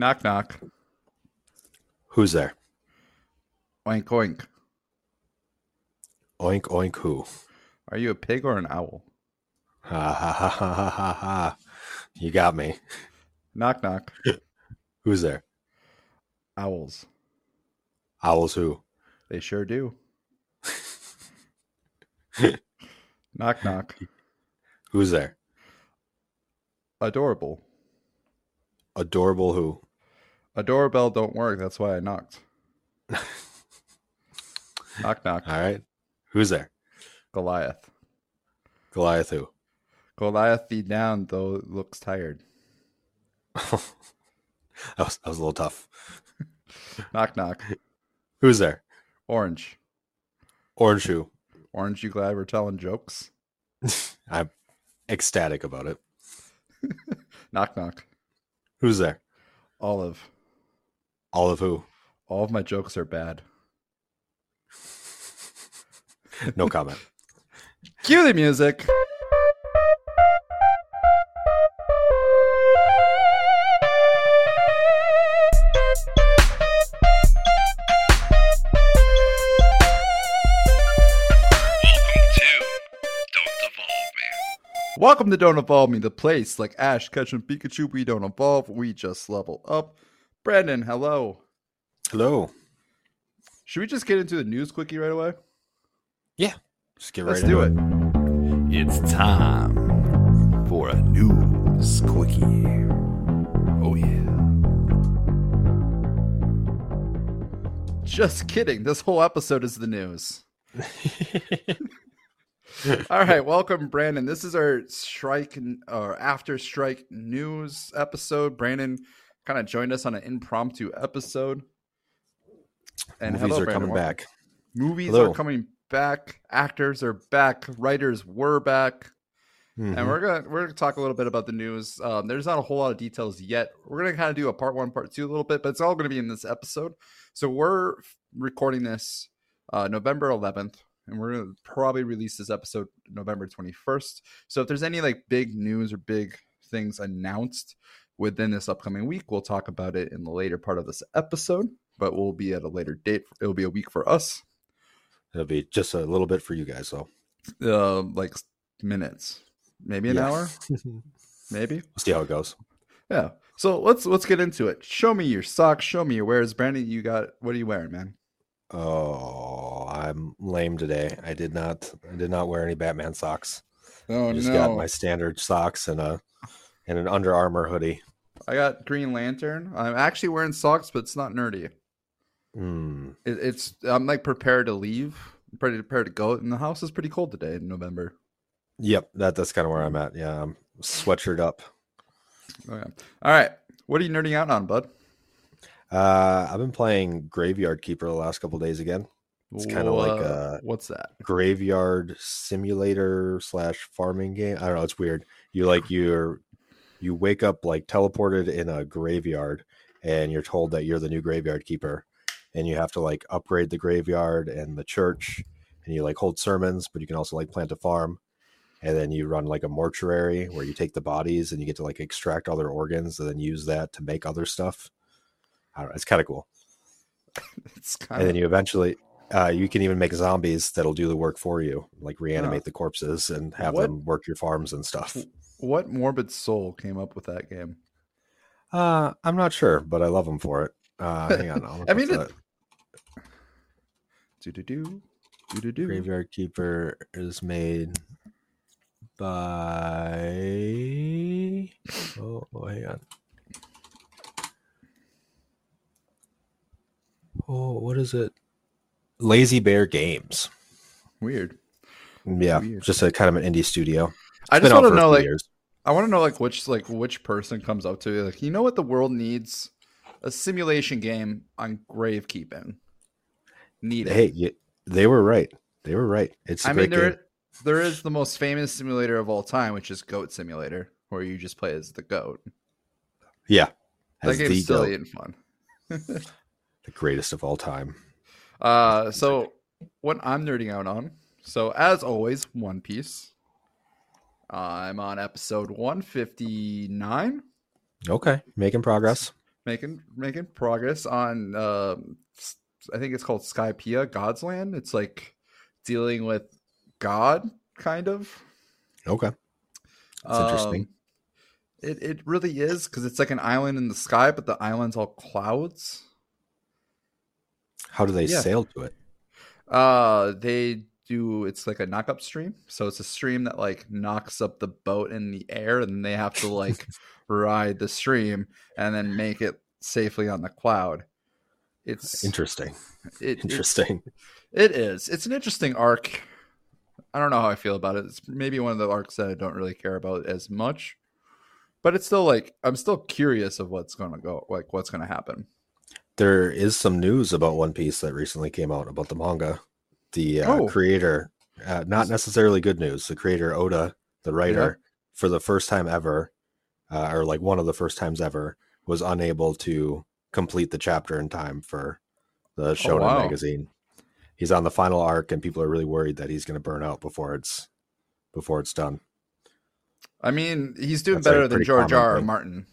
Knock knock. Who's there? Oink oink. Oink oink who? Are you a pig or an owl? Ha ha ha ha ha ha ha. You got me. Knock knock. Who's there? Owls. Owls who? They sure do. knock knock. Who's there? Adorable. Adorable who? A doorbell don't work. That's why I knocked. knock knock. All right. Who's there? Goliath. Goliath who? Goliath be down though looks tired. that, was, that was a little tough. Knock knock. Who's there? Orange. Orange who? Orange, you glad we're telling jokes? I'm ecstatic about it. Knock knock. Who's there? Olive. Olive who? All of my jokes are bad. No comment. Cue the music. Welcome to Don't Evolve Me. Welcome to Don't Evolve Me, the place like Ash catching Pikachu. We don't evolve, we just level up. Brandon, hello. Hello. Should we just get into the news quickie right away? Yeah. Just get Let's right do it. It's time for a news quickie. Oh yeah. Just kidding. This whole episode is the news. All right, welcome, Brandon. This is our strike or after strike news episode. Brandon kind of joined us on an impromptu episode. And Movies hello, are Brandon. coming back. Movies Hello. are coming back. Actors are back. Writers were back. Mhm. And we're gonna we're gonna talk a little bit about the news. Um, there's not a whole lot of details yet. We're gonna kind of do a part one, part two a little bit, but it's all gonna be in this episode. So we're recording this uh, November 11th, and we're gonna probably release this episode November 21st. So if there's any like big news or big things announced within this upcoming week, we'll talk about it in the later part of this episode. But we'll be at a later date. It'll be a week for us, It'll be just a little bit for you guys, though. uh, like minutes, maybe an Yeah. hour, maybe. We'll see how it goes. Yeah. So let's let's get into it. Show me your socks. Show me your wares. Brandon, you got what are you wearing, man? Oh, I'm lame today. I did not. I did not wear any Batman socks. Oh I just got my standard socks and a and an Under Armour hoodie. I got Green Lantern. I'm actually wearing socks, but it's not nerdy. Hmm. It, it's I'm like prepared to leave, pretty prepared to go. And the house is pretty cold today in November. Yep, that that's kind of where I'm at. Yeah, I'm sweatshirt up. Okay. All right. What are you nerding out on, bud? Uh, I've been playing Graveyard Keeper the last couple days again. It's kinda like, Wha- uh, what's that? Graveyard simulator slash farming game. I don't know. It's weird. You like you're you wake up like teleported in a graveyard, and you're told that you're the new graveyard keeper, and you have to like upgrade the graveyard and the church, and you like hold sermons, but you can also like plant a farm. And then you run like a mortuary where you take the bodies and you get to like extract all their organs and then use that to make other stuff. I don't know. It's kind of cool. It's kind And then you eventually, uh, you can even make zombies that'll do the work for you, like reanimate Huh. the corpses and have What- them work your farms and stuff. What morbid soul came up with that game? Uh, I'm not sure, but I love them for it. Uh, hang on. I'll I mean, it- Do do do do do do. Graveyard Keeper is made by. Oh, oh, hang on. Oh, what is it? Lazy Bear Games. Weird. Yeah, Weird. just a kind of an indie studio. I just want to know, like, years. I want to know, like, which, like, which person comes up to you, like, you know what the world needs? A simulation game on gravekeeping. Need it. Hey, you, they were right. They were right. It's a I mean, there, game. there is the most famous simulator of all time, which is Goat Simulator, where you just play as the goat. Yeah, That game's silly goat, and fun. the greatest of all time. Uh, so what I'm nerding out on. So as always, One Piece. I'm on episode 159. Okay, making progress. making making progress on. S- I think it's called Skypiea, God's Land. It's like dealing with God, kind of. Okay. That's interesting. Um, It it really is because it's like an island in the sky, but the island's all clouds. How do they Yeah. sail to it? Uh, they do. It's like a knock up stream, so it's a stream that like knocks up the boat in the air, and they have to like ride the stream and then make it safely on the cloud. It's Interesting. it, it, Interesting. it is. It's an interesting arc. I don't know how I feel about it. It's maybe one of the arcs that I don't really care about as much, but it's still like I'm still curious of what's going to go, like what's going to happen. There is some news about One Piece that recently came out about the manga. The uh, Oh. creator, uh, not necessarily good news. The creator Oda, the writer, for the first time ever, uh, or like one of the first times ever, was unable to complete the chapter in time for the Shonen Oh, wow. magazine. He's on the final arc, and people are really worried that he's going to burn out before it's before it's done. I mean, he's doing That's, better a than George R. R. Martin.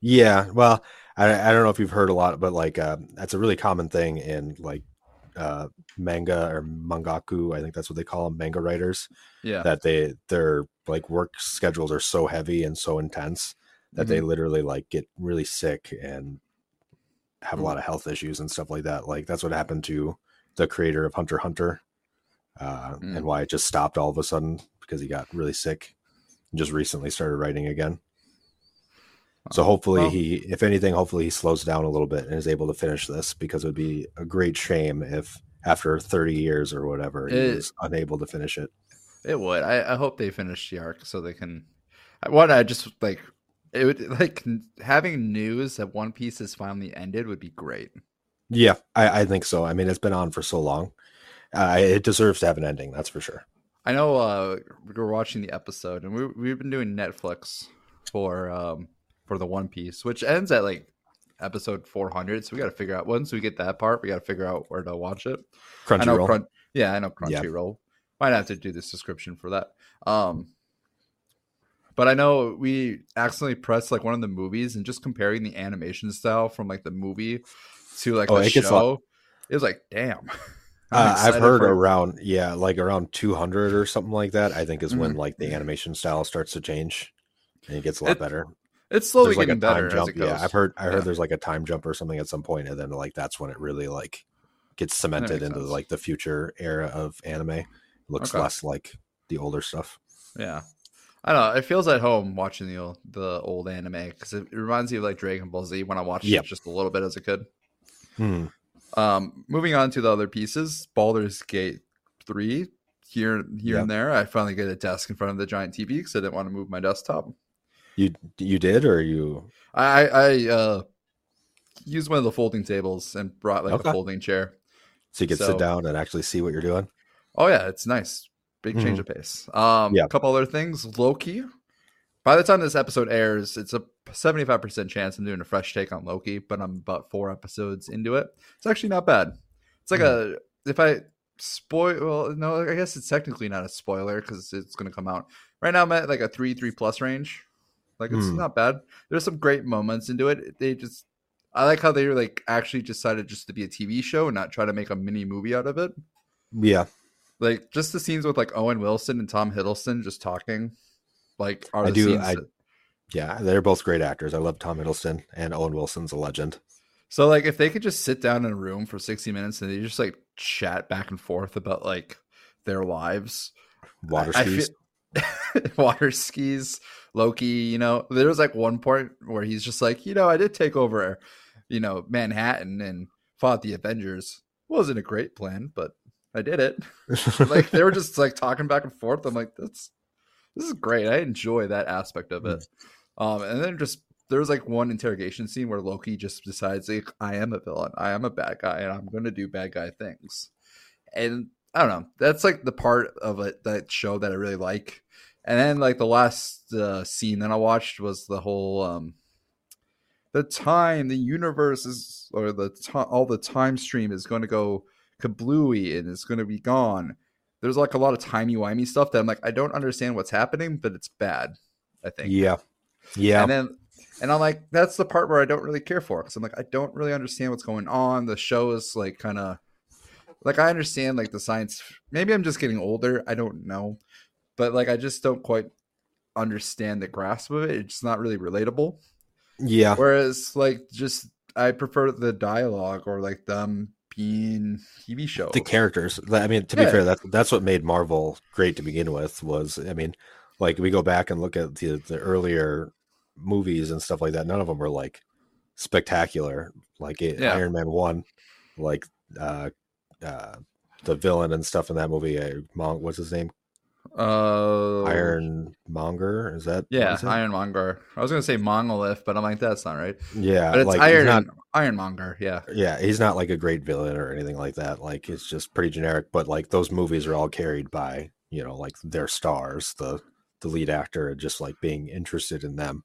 Yeah, well, I, I don't know if you've heard a lot, but like uh, that's a really common thing in like uh, manga or mangaka. I think that's what they call them, manga writers. Yeah, That they their like work schedules are so heavy and so intense that they Mhm. literally like get really sick and have Mhm. a lot of health issues and stuff like that. Like that's what happened to the creator of Hunter Hunter, uh, Mm. and why it just stopped all of a sudden because he got really sick. and Just recently started writing again. So hopefully Well- he, if anything, hopefully he slows down a little bit and is able to finish this because it would be a great shame if after 30 years or whatever he It- was unable to finish it. It would. I, I hope they finish the arc so they can. What I just like it would like having news that One Piece has finally ended would be great. Yeah, I, I think so. I mean, it's been on for so long. Uh, it deserves to have an ending, that's for sure. I know uh, we were watching the episode and we we've been doing Netflix for um for the One Piece, which ends at like episode 400. So we got to figure out once we get that part, we got to figure out where to watch it. Crunchyroll. Crun- yeah, I know Yeah. Crunchyroll. Might have to do this description for that. Um, but I know we accidentally pressed like one of the movies and just comparing the animation style from like the movie to like Oh, the it show. It was like, damn. Uh, I've heard for- around, yeah, like around 200 or something like that. I think is when Mhm. like the animation style starts to change and it gets a lot It- better. It's slowly There's like getting better as jump. it goes. Yeah, I've heard. I heard Yeah. there's like a time jump or something at some point, and then like that's when it really like gets cemented into sense. like the future era of anime. It looks Okay. less like the older stuff. Yeah. I don't know. It feels at home watching the old, the old anime because it, it reminds me of like Dragon Ball Z when I watched Yep. it just a little bit as a kid. Hmm. Um, moving on to the other pieces, Baldur's Gate three. Here, here Yep. and there, I finally get a desk in front of the giant TV because I didn't want to move my desktop. You you did or you? I I uh used one of the folding tables and brought like Okay. a folding chair. So you could So- sit down and actually see what you're doing. Oh yeah, it's nice. Big change of pace. Um, Yeah. a couple other things. Loki. By the time this episode airs, it's a seventy-five percent chance I'm doing a fresh take on Loki, but I'm about four episodes into it. It's actually not bad. It's like a if I spoil. Well, no, I guess it's technically not a spoiler because it's going to come out right now. I'm at like a three three plus range. Like it's Hmm. not bad. There's some great moments into it. They just. I like how they like actually decided just to be a TV show and not try to make a mini movie out of it Yeah, like just the scenes with like Owen Wilson and Tom Hiddleston just talking, like are I do-. I- that- yeah, they're both great actors. I love Tom Hiddleston and Owen Wilson's a legend. so like if they could just sit down in a room for sixty minutes and they just like chat back and forth about like their lives, Water I- I skis. feel- water skis, Loki. You know, there was like one point where he's just like, you know, I did take over, you know, Manhattan and fought the Avengers. wasn't a great plan, but I did it. like they were just like talking back and forth. I'm like, that's this is great. I enjoy that aspect of it. Um, and then just there was like one interrogation scene where Loki just decides like I am a villain, I am a bad guy, and I'm gonna do bad guy things. And I don't know. That's like the part of it that show that I really like. And then like the last uh, scene that I watched was the whole um the time the universe is or the ti all the time stream is going to go kablooey and it's going to be gone. There's like a lot of timey wimey stuff that I'm like I don't understand what's happening, but it's bad. I think. yeah, yeah. And then And I'm like, that's the part where I don't really care for because I'm like, I don't really understand what's going on. The show is like kind of like I understand like the science. Maybe I'm just getting older. I don't know, but like I just don't quite understand the grasp of it. It's not really relatable. Yeah, Whereas like just I prefer the dialogue or like them being TV show. the characters. I mean, to be fair, that's that's what made Marvel great to begin with. Was I mean, like we go back and look at the the earlier movies and stuff like that. None of them were like spectacular. Like it, Yeah. Iron Man one, like uh, uh, the villain and stuff in that movie. Uh, Mon- what's his name? uh, Iron Monger. Is that? Yeah, is it? Ironmonger. I was gonna say Monolith, but I'm like that's not right. Yeah, But it's like, Iron not- Ironmonger. Yeah, yeah, he's not like a great villain or anything like that. Like it's just pretty generic. But like those movies are all carried by you know like their stars, the the lead actor, and just like being interested in them.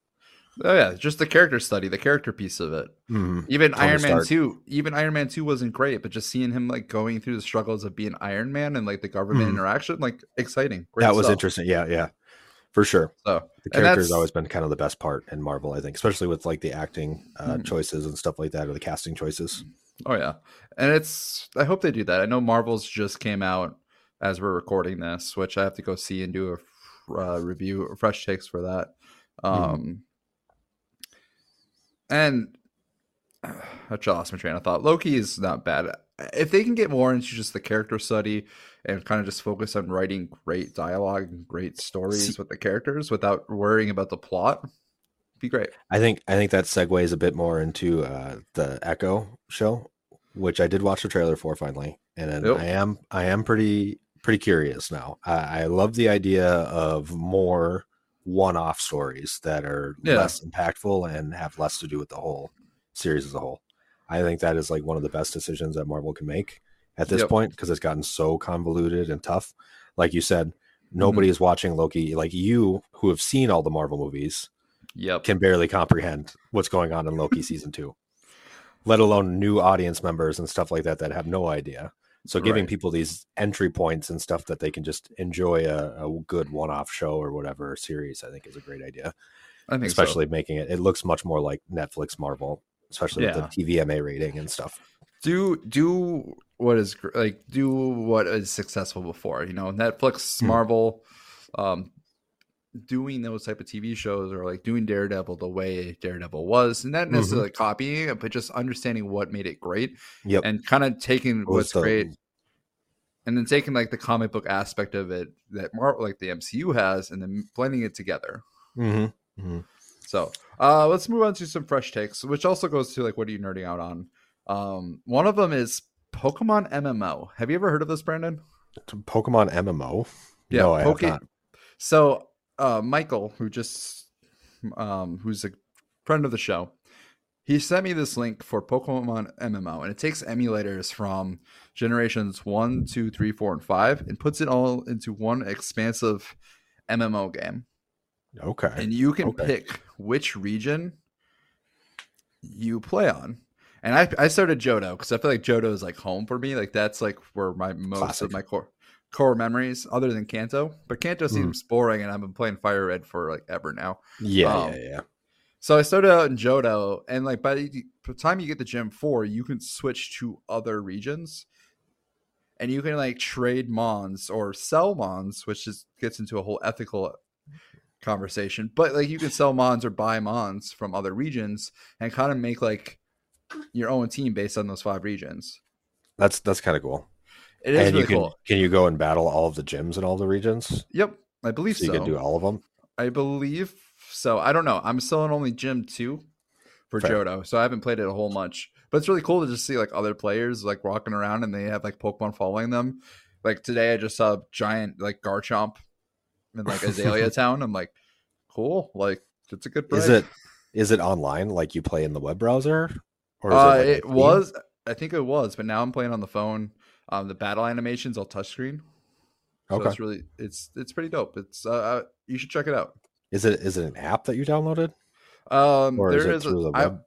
Oh yeah, just the character study, the character piece of it. Mhm. Even Iron Man two, even Iron Man two wasn't great, but just seeing him like going through the struggles of being Iron Man and like the government Mhm. interaction, like exciting. Great That was interesting. Yeah, yeah, for sure. So The character's that's- always been kind of the best part in Marvel, I think, especially with like the acting uh, Mhm. choices and stuff like that, or the casting choices. Oh yeah, and it's. I hope they do that. I know Marvels just came out as we're recording this, which I have to go see and do a uh, review, fresh takes for that. Um, and uh, I just lost my train of thought. Loki is not bad if they can get more into just the character study and kind of just focus on writing great dialogue and great stories See- with the characters without worrying about the plot. Be great. I think I think that segues a bit more into uh, the Echo show, which I did watch the trailer for finally, and then Yep. I am I am pretty pretty curious now. I, I love the idea of more one-off stories that are Yeah. less impactful and have less to do with the whole series as a whole. I think that is like one of the best decisions that Marvel can make at this Yep. point because it's gotten so convoluted and tough. Like you said, nobody mm-hmm. is watching Loki. Like you, who have seen all the Marvel movies, Yep. can barely comprehend what's going on in Loki season two, let alone new audience members and stuff like that that have no idea. So giving Right. people these entry points and stuff that they can just enjoy a, a good one-off show or whatever series, I think is a great idea. I think so. Especially making it, it looks much more like Netflix Marvel, especially Yeah. with the TVMA rating and stuff. do do what is like do what is successful before you know netflix Hmm. marvel um doing those type of tv shows or like doing daredevil the way daredevil was and not Mm-hmm. necessarily copying it but just understanding what made it great Yep. and kind of taking What what's great and then taking like the comic book aspect of it that Mar- like the mcu has and then blending it together Mhm. Mhm. so uh let's move on to some fresh takes, which also goes to like what are you nerding out on? Um one of them is Pokemon MMO. Have you ever heard of this, Brandon? Pokemon MMO. Yeah, no, I Poke- have not. So uh Michael, who just um who's a friend of the show, he sent me this link for Pokemon MMO, and it takes emulators from generations one, two, three, four, and five, and puts it all into one expansive MMO game. Okay. and you can Okay. pick which region you play on. And I I started Johto because I feel like Johto is like home for me. Like that's like where my most Classic. of my core core memories, other than Kanto. But Kanto Hmm. seems boring, and I've been playing Fire Red for like ever now. yeah, um, yeah, yeah. So I started out in Johto, and like by the the time you get to Gym Four, you can switch to other regions, and you can like trade mons or sell mons, which just gets into a whole ethical conversation. But like you can sell mons or buy mons from other regions and kind of make like your own team based on those five regions. That's that's kind of cool. It is and really you can cool. can you go and battle all of the gyms in all the regions? Yep, I believe So so. you can do all of them. I believe so. I don't know. I'm still in only Gym two for Fair. Johto, so I haven't played it a whole much. But it's really cool to just see like other players like walking around and they have like Pokemon following them. Like today, I just saw a giant like Garchomp in like Azalea Town. I'm like, cool. Like it's a good. Break. Is it is it online like you play in the web browser? Or Uh, like it was. I think it was, but now I'm playing on the phone. Um, the battle animations all touchscreen. So Okay. it's really it's it's pretty dope. It's uh, uh you should check it out. Is it is it an app that you downloaded? Um, Or there is it is a- through the web?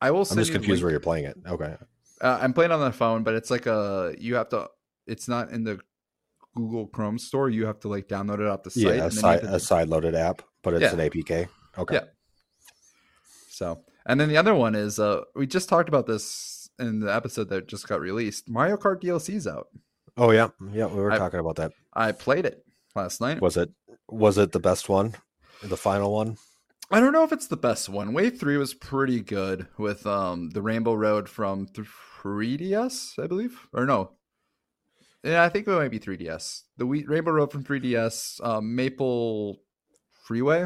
I will I'm just confused where you're playing it. Okay. Uh, I'm playing on the phone, but it's like a you have to. It's not in the Google Chrome store. You have to like download it off the site. Yeah, a and then you side have a to- side loaded app, but it's Yeah. an APK. Okay. Yeah. So, and then the other one is uh we just talked about this in the episode that just got released. Mario Kart DLC's out. Oh yeah, yeah. We were I- talking about that. I played it last night. Was it was it the best one, the final one? I don't know if it's the best one. Wave three was pretty good with um the Rainbow Road from 3DS, I believe, or no. Yeah, I think it might be 3DS. The Wii, Rainbow Road from 3DS, um, Maple Freeway,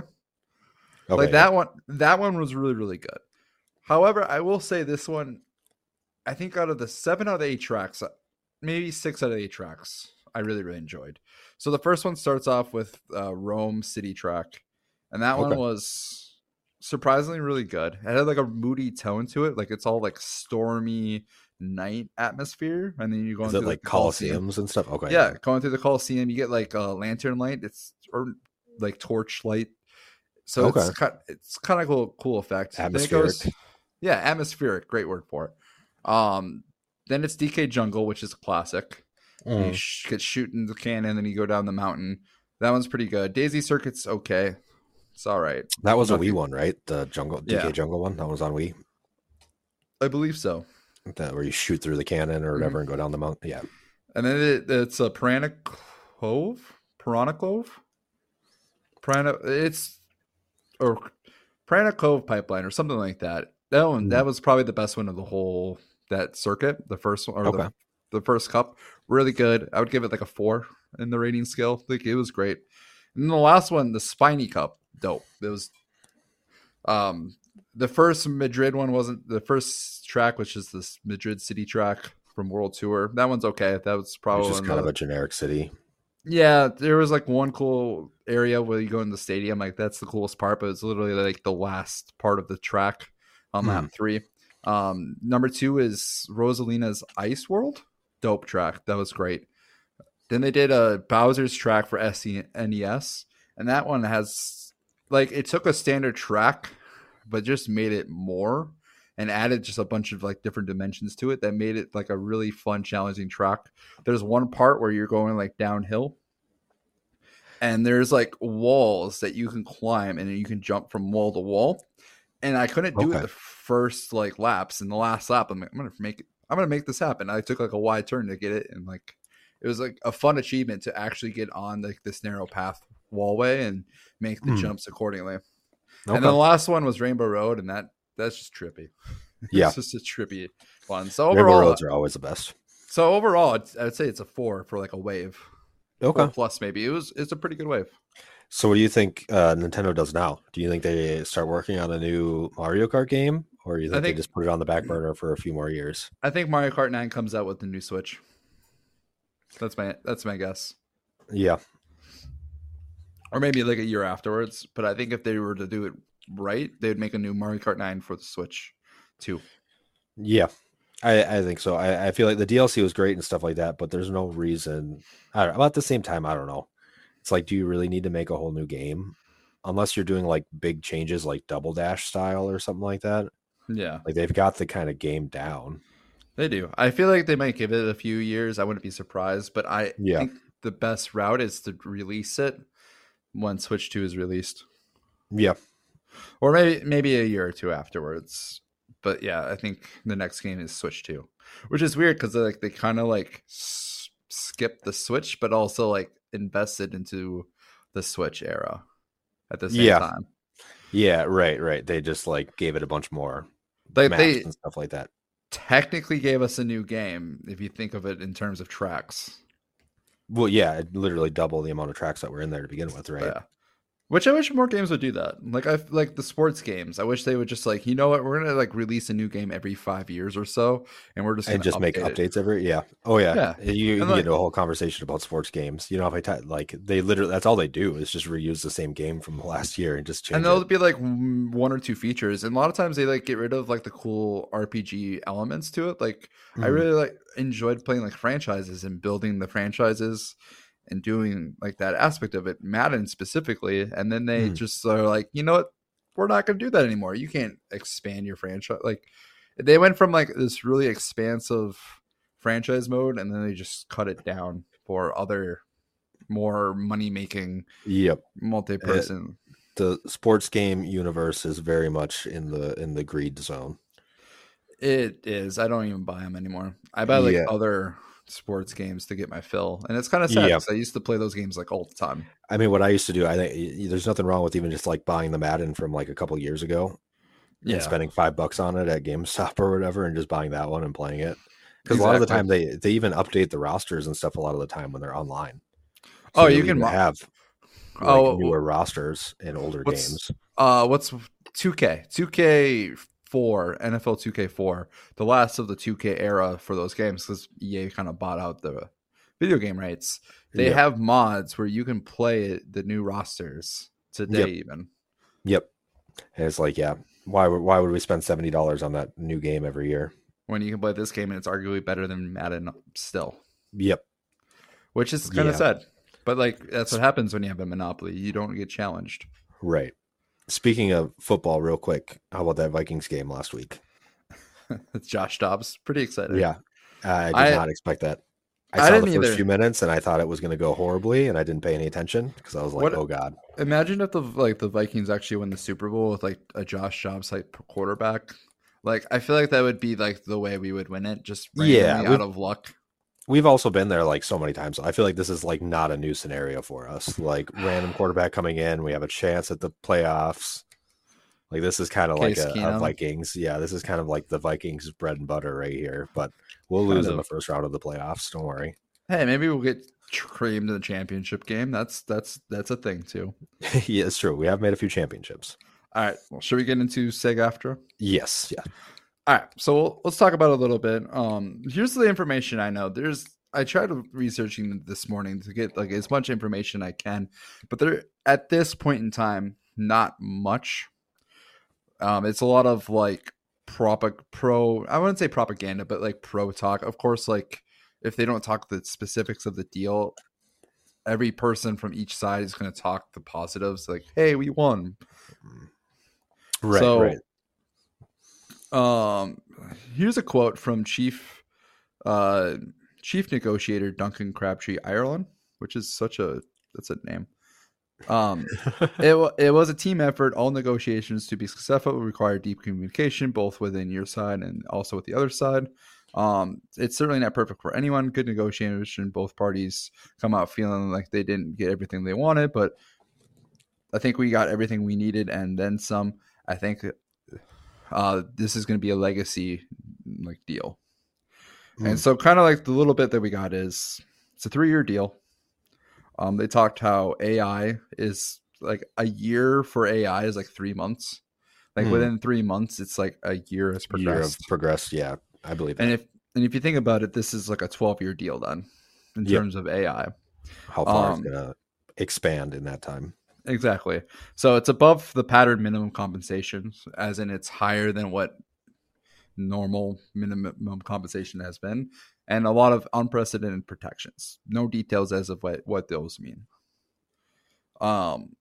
Okay, like that one. That one was really really good. However, I will say this one, I think out of the seven out of the eight tracks, uh, maybe six out of the eight tracks, I really really enjoyed. So the first one starts off with uh, Rome City track, and that one was surprisingly really good. It had like a moody tone to it, like it's all like stormy night atmosphere, and then you go into like Colosseum. coliseums and stuff? Okay, Yeah, going through the Coliseum, you get like a lantern light. It's or like torch light. So it's kind it's kind of cool cool effect. It goes- Atmospheric. yeah, atmospheric. Great word for it. Um, then it's DK Jungle, which is a classic. You Mm. sh- get shooting the cannon, then you go down the mountain. That one's pretty good. Daisy Circuit's okay. It's all right. That was a Wii one, right? The jungle DK Yeah. jungle one. That was on Wii. I believe so. That where you shoot through the cannon or whatever and go down the mountain. Yeah. And then it, it's a Piranha Cove, Piranha Cove, Piranha. It's or Piranha Cove Pipeline or something like that. That one, Hmm. that was probably the best one of the whole that circuit. The first one or Okay. the, the first cup, really good. I would give it like a four in the rating scale. Like it was great. And then the last one, the Spiny Cup, dope. It was um the first Madrid one wasn't the first track, which is this Madrid City track from World Tour. That one's okay. That was probably just kind of of a generic city. yeah. There was like one cool area where you go in the stadium, like that's the coolest part, but it's literally like the last part of the track on lap three. Um, number two is Rosalina's Ice World, dope track. That was great. Then they did a Bowser's track for SNES, and that one has like it took a standard track, but just made it more and added just a bunch of like different dimensions to it that made it like a really fun, challenging track. There's one part where you're going like downhill, and there's like walls that you can climb, and you can jump from wall to wall. And I couldn't do it the first like laps. In the last lap, I'm like, I'm gonna make it. I'm gonna make this happen. I took like a wide turn to get it, and like it was like a fun achievement to actually get on like this narrow path wallway and make the Hmm. jumps accordingly. Okay. And then the last one was Rainbow Road, and that that's just trippy. Yeah. it's just a trippy one. So Rainbow overall, roads are always the best. so overall, I'd, I'd say it's a four for like a wave. Okay. Four plus maybe. It was it's a pretty good wave. So what do you think uh, Nintendo does now? Do you think they start working on a new Mario Kart game, or do you think, think- they just put it on the back burner for a few more years? I think Mario Kart Nine comes out with the new Switch. That's my that's my guess, Yeah. or maybe like a year afterwards. But I think if they were to do it right, they would make a new Mario Kart Nine for the Switch, too. Yeah. I, I think so. I, I feel like the DLC was great and stuff like that, but there's no reason. I don't, about the same time, I don't know. It's like, do you really need to make a whole new game? Unless you're doing like big changes, like Double Dash style or something like that. Yeah, Like they've got the kind of game down. they do. I feel like they might give it a few years. I wouldn't be surprised, but I Yeah. think the best route is to release it when Switch Two is released. Yeah. or maybe maybe a year or two afterwards. But yeah, I think the next game is Switch Two, which is weird because like they kind of like s- skipped the Switch, but also like invested into the Switch era at the same Yeah. time. Yeah. Right. Right. They just like gave it a bunch more maps they and stuff like that. technically gave us a new game if you think of it in terms of tracks. Well, yeah, it literally double the amount of tracks that were in there to begin with, right? Yeah. Which I wish more games would do that. Like I like the sports games. I wish they would just like, you know what, we're gonna like release a new game every five years or so, and we're just gonna and just make update it. updates every yeah oh yeah, Yeah. you, you like- get into a whole conversation about sports games you know if i t- like they literally that's all they do is just reuse the same game from last year and just change and there'll it be like mm, one or two features and a lot of times they like get rid of like the cool rpg elements to it like i Mhm. really like enjoyed playing like franchises and building the franchises and doing like that aspect of it madden specifically and then they Mhm. just are like you know what we're not going to do that anymore you can't expand your franchise like they went from like this really expansive franchise mode and then they just cut it down for other more money making yep multi-person the sports game universe is very much in the in the greed zone. It is. I don't even buy them anymore. I buy like Yeah. other sports games to get my fill, and it's kind of sad Yeah. 'cause I used to play those games like all the time. I mean, what I used to do, I think there's nothing wrong with even just like buying the Madden from like a couple years ago Yeah, and spending five bucks on it at GameStop or whatever, and just buying that one and playing it. Because a lot of the time they they even update the rosters and stuff a lot of the time when they're online. Oh, you'll can have like, Oh, newer rosters in older games. Uh, what's 2K? 2K? 2K4, NFL 2K4, the last of the 2K era for those games because EA kind of bought out the video game rights. They Yep. have mods where you can play the new rosters today, Yep. even. Yep. And it's like, yeah, why would why would we spend seventy dollars on that new game every year? When you can play this game and it's arguably better than Madden still, Yep. which is kind of Yeah. sad. But like that's what happens when you have a monopoly. You don't get challenged. Right. Speaking of football, real quick, how about that Vikings game last week? Josh Dobbs. Pretty excited. Yeah, I did I- not expect that. I, I saw the first either. few minutes and I thought it was going to go horribly, and I didn't pay any attention because I was like, What- "Oh God." Imagine if the like the Vikings actually win the Super Bowl with like a Josh Dobbs type quarterback. Like I feel like that would be like the way we would win it, just Yeah, out of luck. We've also been there like so many times. I feel like this is like not a new scenario for us. Like random quarterback coming in, we have a chance at the playoffs. Like this is kind of like a, a Vikings. Yeah, this is kind of like the Vikings bread and butter right here. But we'll lose in the first round of the playoffs. Don't worry. Hey, maybe we'll get creamed in the championship game. That's that's that's a thing too. yeah, it's true. We have made a few championships. All right, well, should we get into SAG-AFTRA? Yes. Yeah. All right, so let's talk about it a little bit. Um, here's the information I know. There's I tried researching this morning to get like as much information I can, but there at this point in time, not much. Um, it's a lot of like prop pro. I wouldn't say propaganda, but like pro talk. Of course, like if they don't talk the specifics of the deal, every person from each side is going to talk the positives. Like, hey, we won. Right. So, right. Um, here's a quote from Chief, uh, Chief Negotiator Duncan Crabtree Ireland, which is such a that's a name. Um, it it was a team effort. All negotiations to be successful require deep communication, both within your side and also with the other side. Um, it's certainly not perfect for anyone. Good negotiation. Both parties come out feeling like they didn't get everything they wanted, but I think we got everything we needed and then some. I think uh, this is going to be a legacy like deal. And Mm. so, kind of like the little bit that we got is it's a three year deal. Um, they talked how AI is like a year for AI is like three months. Like Hmm. within three months, it's like a year has Year of progressed. progressed. Yeah, I believe that. And if and if you think about it, this is like a twelve year deal then in Yep. terms of AI. How far um, it's gonna expand in that time. Exactly. So it's above the pattern minimum compensation, as in it's higher than what normal minimum compensation has been, and a lot of unprecedented protections. No details as of what, what those mean. Um,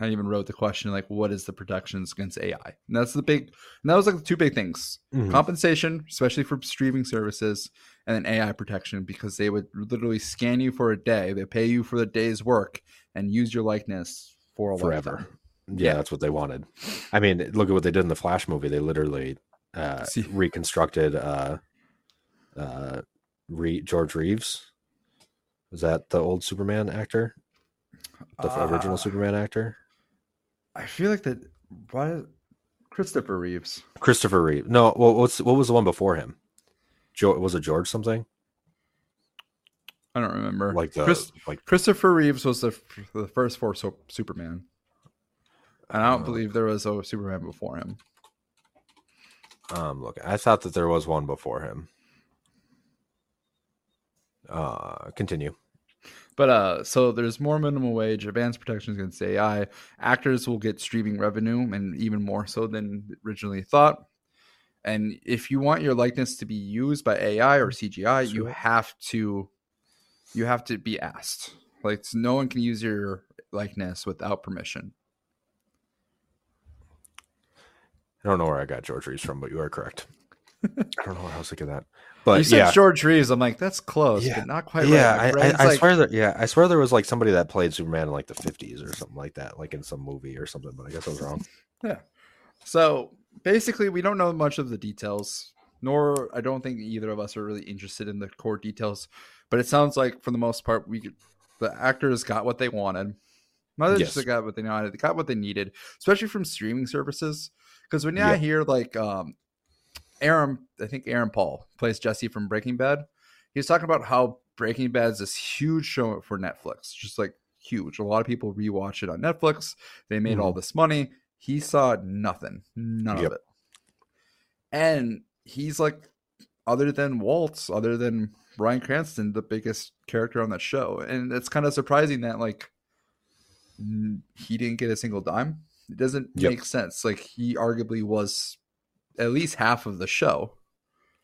I even wrote the question like, "What is the protections against AI?" And that's the big. And that was like the two big things: Mhm. compensation, especially for streaming services, and then AI protection because they would literally scan you for a day, they pay you for the day's work, and use your likeness for a Forever. Yeah, Yeah. that's what they wanted. I mean, look at what they did in the Flash movie. They literally uh, reconstructed uh, uh, Re- George Reeves. Was that the old Superman actor? The f- original Uh, Superman actor? I feel like that. Why, Christopher Reeves? Christopher Reeve. No, what's what was the one before him? Jo- was it George something? I don't remember. Like the Chris, like Christopher Reeves was the the first for so- Superman, and I don't Uh, believe there was a Superman before him. um look, I thought that there was one before him. Uh continue. But uh, so there's more minimum wage, advanced protections against AI. Actors will get streaming revenue, and even more so than originally thought. And if you want your likeness to be used by AI or CGI, you have to, you have to be asked. Like no one can use your likeness without permission. I don't know where I got George Reeves from, but you are correct. I don't know what I was thinking that, but you said yeah, George Reeves. I'm like, that's close, Yeah. but not quite yeah. right. I, I, I like, swear that yeah, I swear there was like somebody that played Superman in like the 50s or something like that, like in some movie or something. But I guess I was wrong. Yeah. So basically, we don't know much of the details, nor I don't think either of us are really interested in the core details. But it sounds like, for the most part, we could- the actors got what they wanted. Not that just got what they wanted, they got what they needed, especially from streaming services. Because when I Yeah. hear like um, Aaron, I think Aaron Paul plays Jesse from Breaking Bad. He was talking about how Breaking Bad is this huge show for Netflix, just like huge. A lot of people rewatch it on Netflix. They made all this money. He saw nothing, none Yep. of it. And he's like, other than Waltz, other than Bryan Cranston, the biggest character on that show. And it's kind of surprising that like he didn't get a single dime. It doesn't Yep. make sense. Like he arguably was at least half of the show.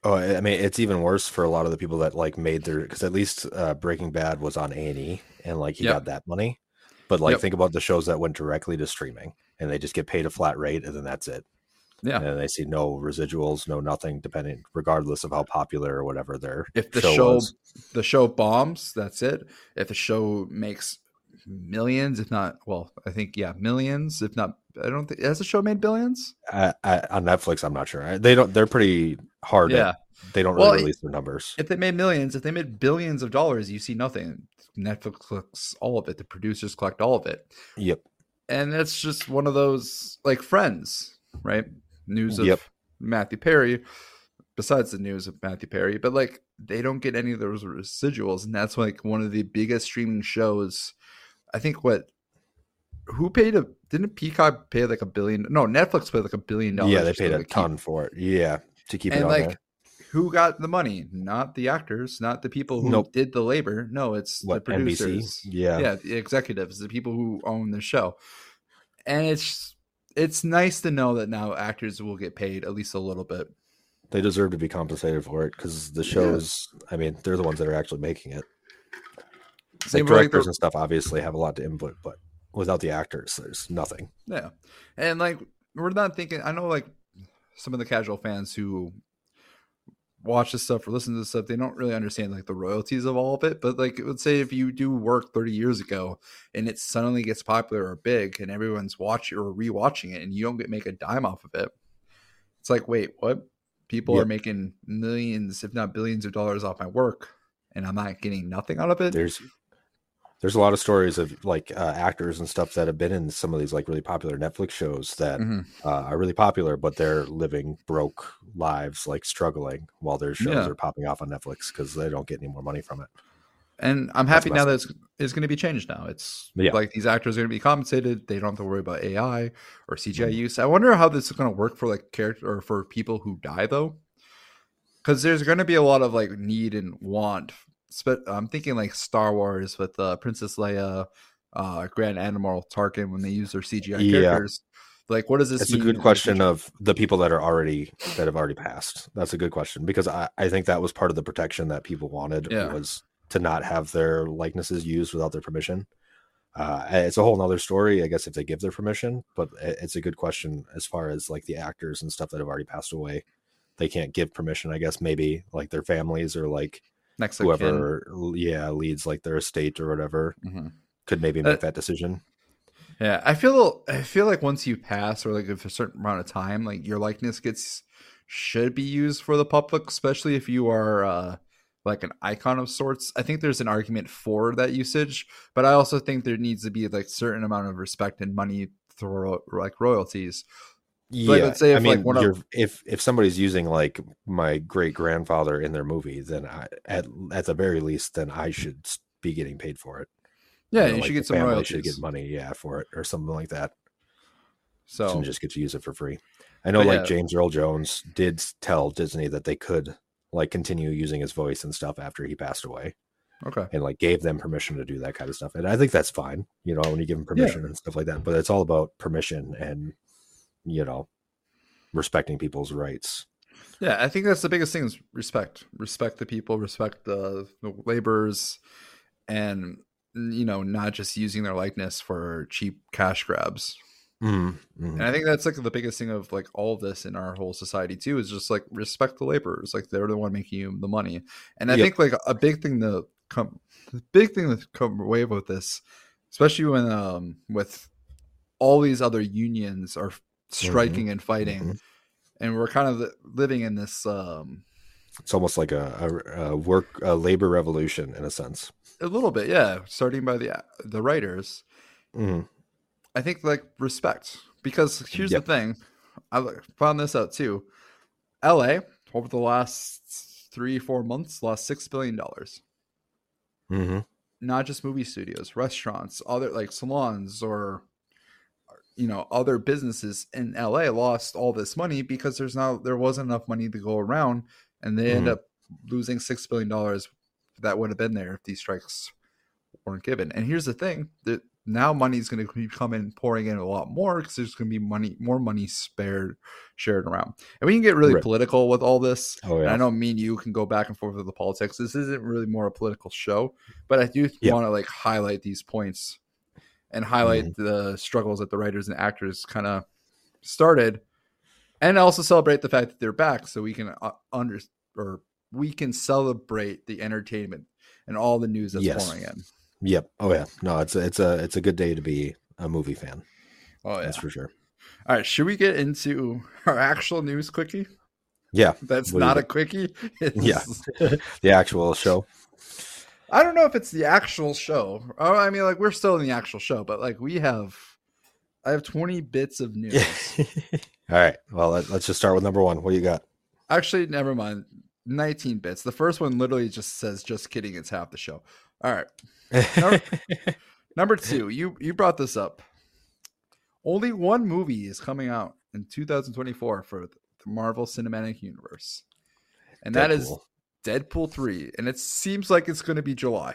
Oh, I mean, it's even worse for a lot of the people that like made their because at least uh, Breaking Bad was on A and E, and like he Yep. got that money. But like, Yep. think about the shows that went directly to streaming, and they just get paid a flat rate, and then that's it. Yeah. and they see no residuals, no nothing, depending, regardless of how popular or whatever their If the show, show, was. the show bombs, that's it. If the show makes millions, if not, well, I think yeah, millions. If not, I don't think has the show made billions. I, on Netflix. I'm not sure. They don't. They're pretty hard. Yeah. At, they don't Well, really release their numbers. If they made millions, if they made billions of dollars, you see nothing. Netflix collects all of it. The producers collect all of it. Yep. And it's just one of those like friends right news of Yep. matthew perry besides the news of matthew perry but like they don't get any of those residuals and that's like one of the biggest streaming shows i think what who paid a didn't peacock pay like a billion no netflix paid like a billion dollars Yeah, they paid a keep- ton for it. Yeah, to keep it on like there. Who got the money not the actors not the people who Nope. did the labor no it's What the NBC? producers Yeah. yeah the executives the people who own the show and it's it's nice to know that now actors will get paid at least a little bit they deserve to be compensated for it because the shows. I mean, they're the ones that are actually making it. Same Like like, directors the- and stuff obviously have a lot to input, but without the actors, there's nothing. yeah and like we're not thinking i know like some of the casual fans who watch this stuff or listen to this stuff they don't really understand like the royalties of all of it but like let's say if you do work 30 years ago and it suddenly gets popular or big and everyone's watching or rewatching it and you don't get make a dime off of it it's like wait what? People are making millions if not billions of dollars off my work and i'm not getting nothing out of it? There's there's a lot of stories of like uh, actors and stuff that have been in some of these like really popular Netflix shows that Mhm. uh, are really popular, but they're living broke lives, like struggling while their shows Yeah. are popping off on Netflix because they don't get any more money from it. And I'm That's happy now that it's, it's going to be changed now. It's Yeah. like these actors are going to be compensated. They don't have to worry about AI or CGI Mhm. use. I wonder how this is going to work for like character or for people who die though. Because there's going to be a lot of like need and want. Spe- I'm thinking like Star Wars with uh, Princess Leia, uh, Grand Admiral Tarkin when they use their CGI Yeah. characters. Like, what does this It's a good question of the people that are already that have already passed. That's a good question because I, I think that was part of the protection that people wanted Yeah. was to not have their likenesses used without their permission. Uh, it's a whole nother story, I guess, if they give their permission. But it's a good question as far as like the actors and stuff that have already passed away. They can't give permission, I guess. Maybe like their families or like next whoever, yeah, leads like their estate or whatever Mhm. could maybe Uh, make that decision. Yeah, I feel I feel like once you pass or like if a certain amount of time, like your likeness gets should be used for the public, especially if you are uh like an icon of sorts. I think there's an argument for that usage, but I also think there needs to be like certain amount of respect and money through like royalties. Yeah, Like, let's say I if, like, mean, one of- if if somebody's using like my great grandfather in their movie, then I, at at the very least, then I should be getting paid for it. Yeah, know, you like should get some royalties. Should get money, yeah, for it or something like that. So just get to use it for free. I know, like yeah. James Earl Jones did tell Disney that they could like continue using his voice and stuff after he passed away, okay, and like gave them permission to do that kind of stuff. And I think that's fine, you know, when you give them permission and stuff like that. But it's all about permission and you know respecting people's rights. yeah, I think that's the biggest thing is respect. Respect the people, respect the, the laborers, and you know, not just using their likeness for cheap cash grabs. Mhm, mhm. And I think that's like the biggest thing of like all of this in our whole society too is just like respect the laborers. Like they're the one making you the money. And I Yep. think like a big thing to come, the big thing to come away with this, especially when um with all these other unions are striking and fighting, mhm. and we're kind of living in this um It's almost like a, a, a work a labor revolution in a sense. a little bit, yeah, starting by the the writers. Mhm. I think like respect because here's Yep. the thing, I found this out too. L.A. over the last three four months lost six billion dollars. Mhm. Not just movie studios, restaurants, other like salons or you know other businesses in L.A. lost all this money because there's not there wasn't enough money to go around, and they end Mhm. up losing six billion dollars that would have been there if these strikes weren't given. And here's the thing: that now money is going to be coming pouring in a lot more because there's going to be money, more money spared, shared around. And we can get really Right. political with all this. Oh And yeah. I know me and you can go back and forth with the politics. This isn't really more a political show, but I do Yeah. want to like highlight these points and highlight Mm-hmm. the struggles that the writers and actors kind of started, and also celebrate the fact that they're back, so we can uh, under or we can celebrate the entertainment and all the news that's Yes. pouring in. Yep. Oh yeah. No, it's a, it's a it's a good day to be a movie fan. Oh yeah. That's for sure. All right, should we get into our actual news quickie? Yeah. That's What do you not a quickie. It's- Yeah. The actual show. I don't know if it's the actual show. Oh, I mean, like we're still in the actual show, but like we have, I have twenty bits of news. All right. Well, let, let's just start with number one. What do you got? Actually, never mind. Nineteen bits. The first one literally just says, "Just kidding." It's half the show. All right. Number, number two. You you brought this up. Only one movie is coming out in 2024 for the Marvel Cinematic Universe, and that is Deadpool. Deadpool 3, and it seems like it's going to be July.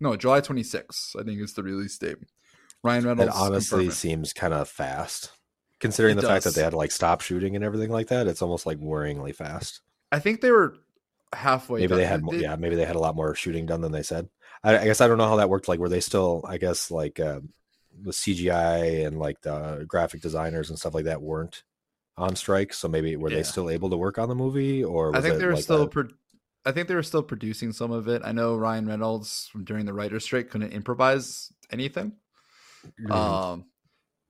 No, July 26th, I think is the release date. Ryan Reynolds. It honestly seems kind of fast, considering It the fact that they had to like stop shooting and everything like that. It's almost like worryingly fast. I think they were halfway. maybe done. they had, mo- yeah, maybe they had a lot more shooting done than they said. I, I guess I don't know how that worked. Like, were they still? I guess like uh, the CGI and like the graphic designers and stuff like that weren't on strike. So maybe were Yeah. they still able to work on the movie, or was I think they were like still. a- Pro- I think they were still producing some of it. I know Ryan Reynolds from during the writer's strike couldn't improvise anything. Mhm. Um,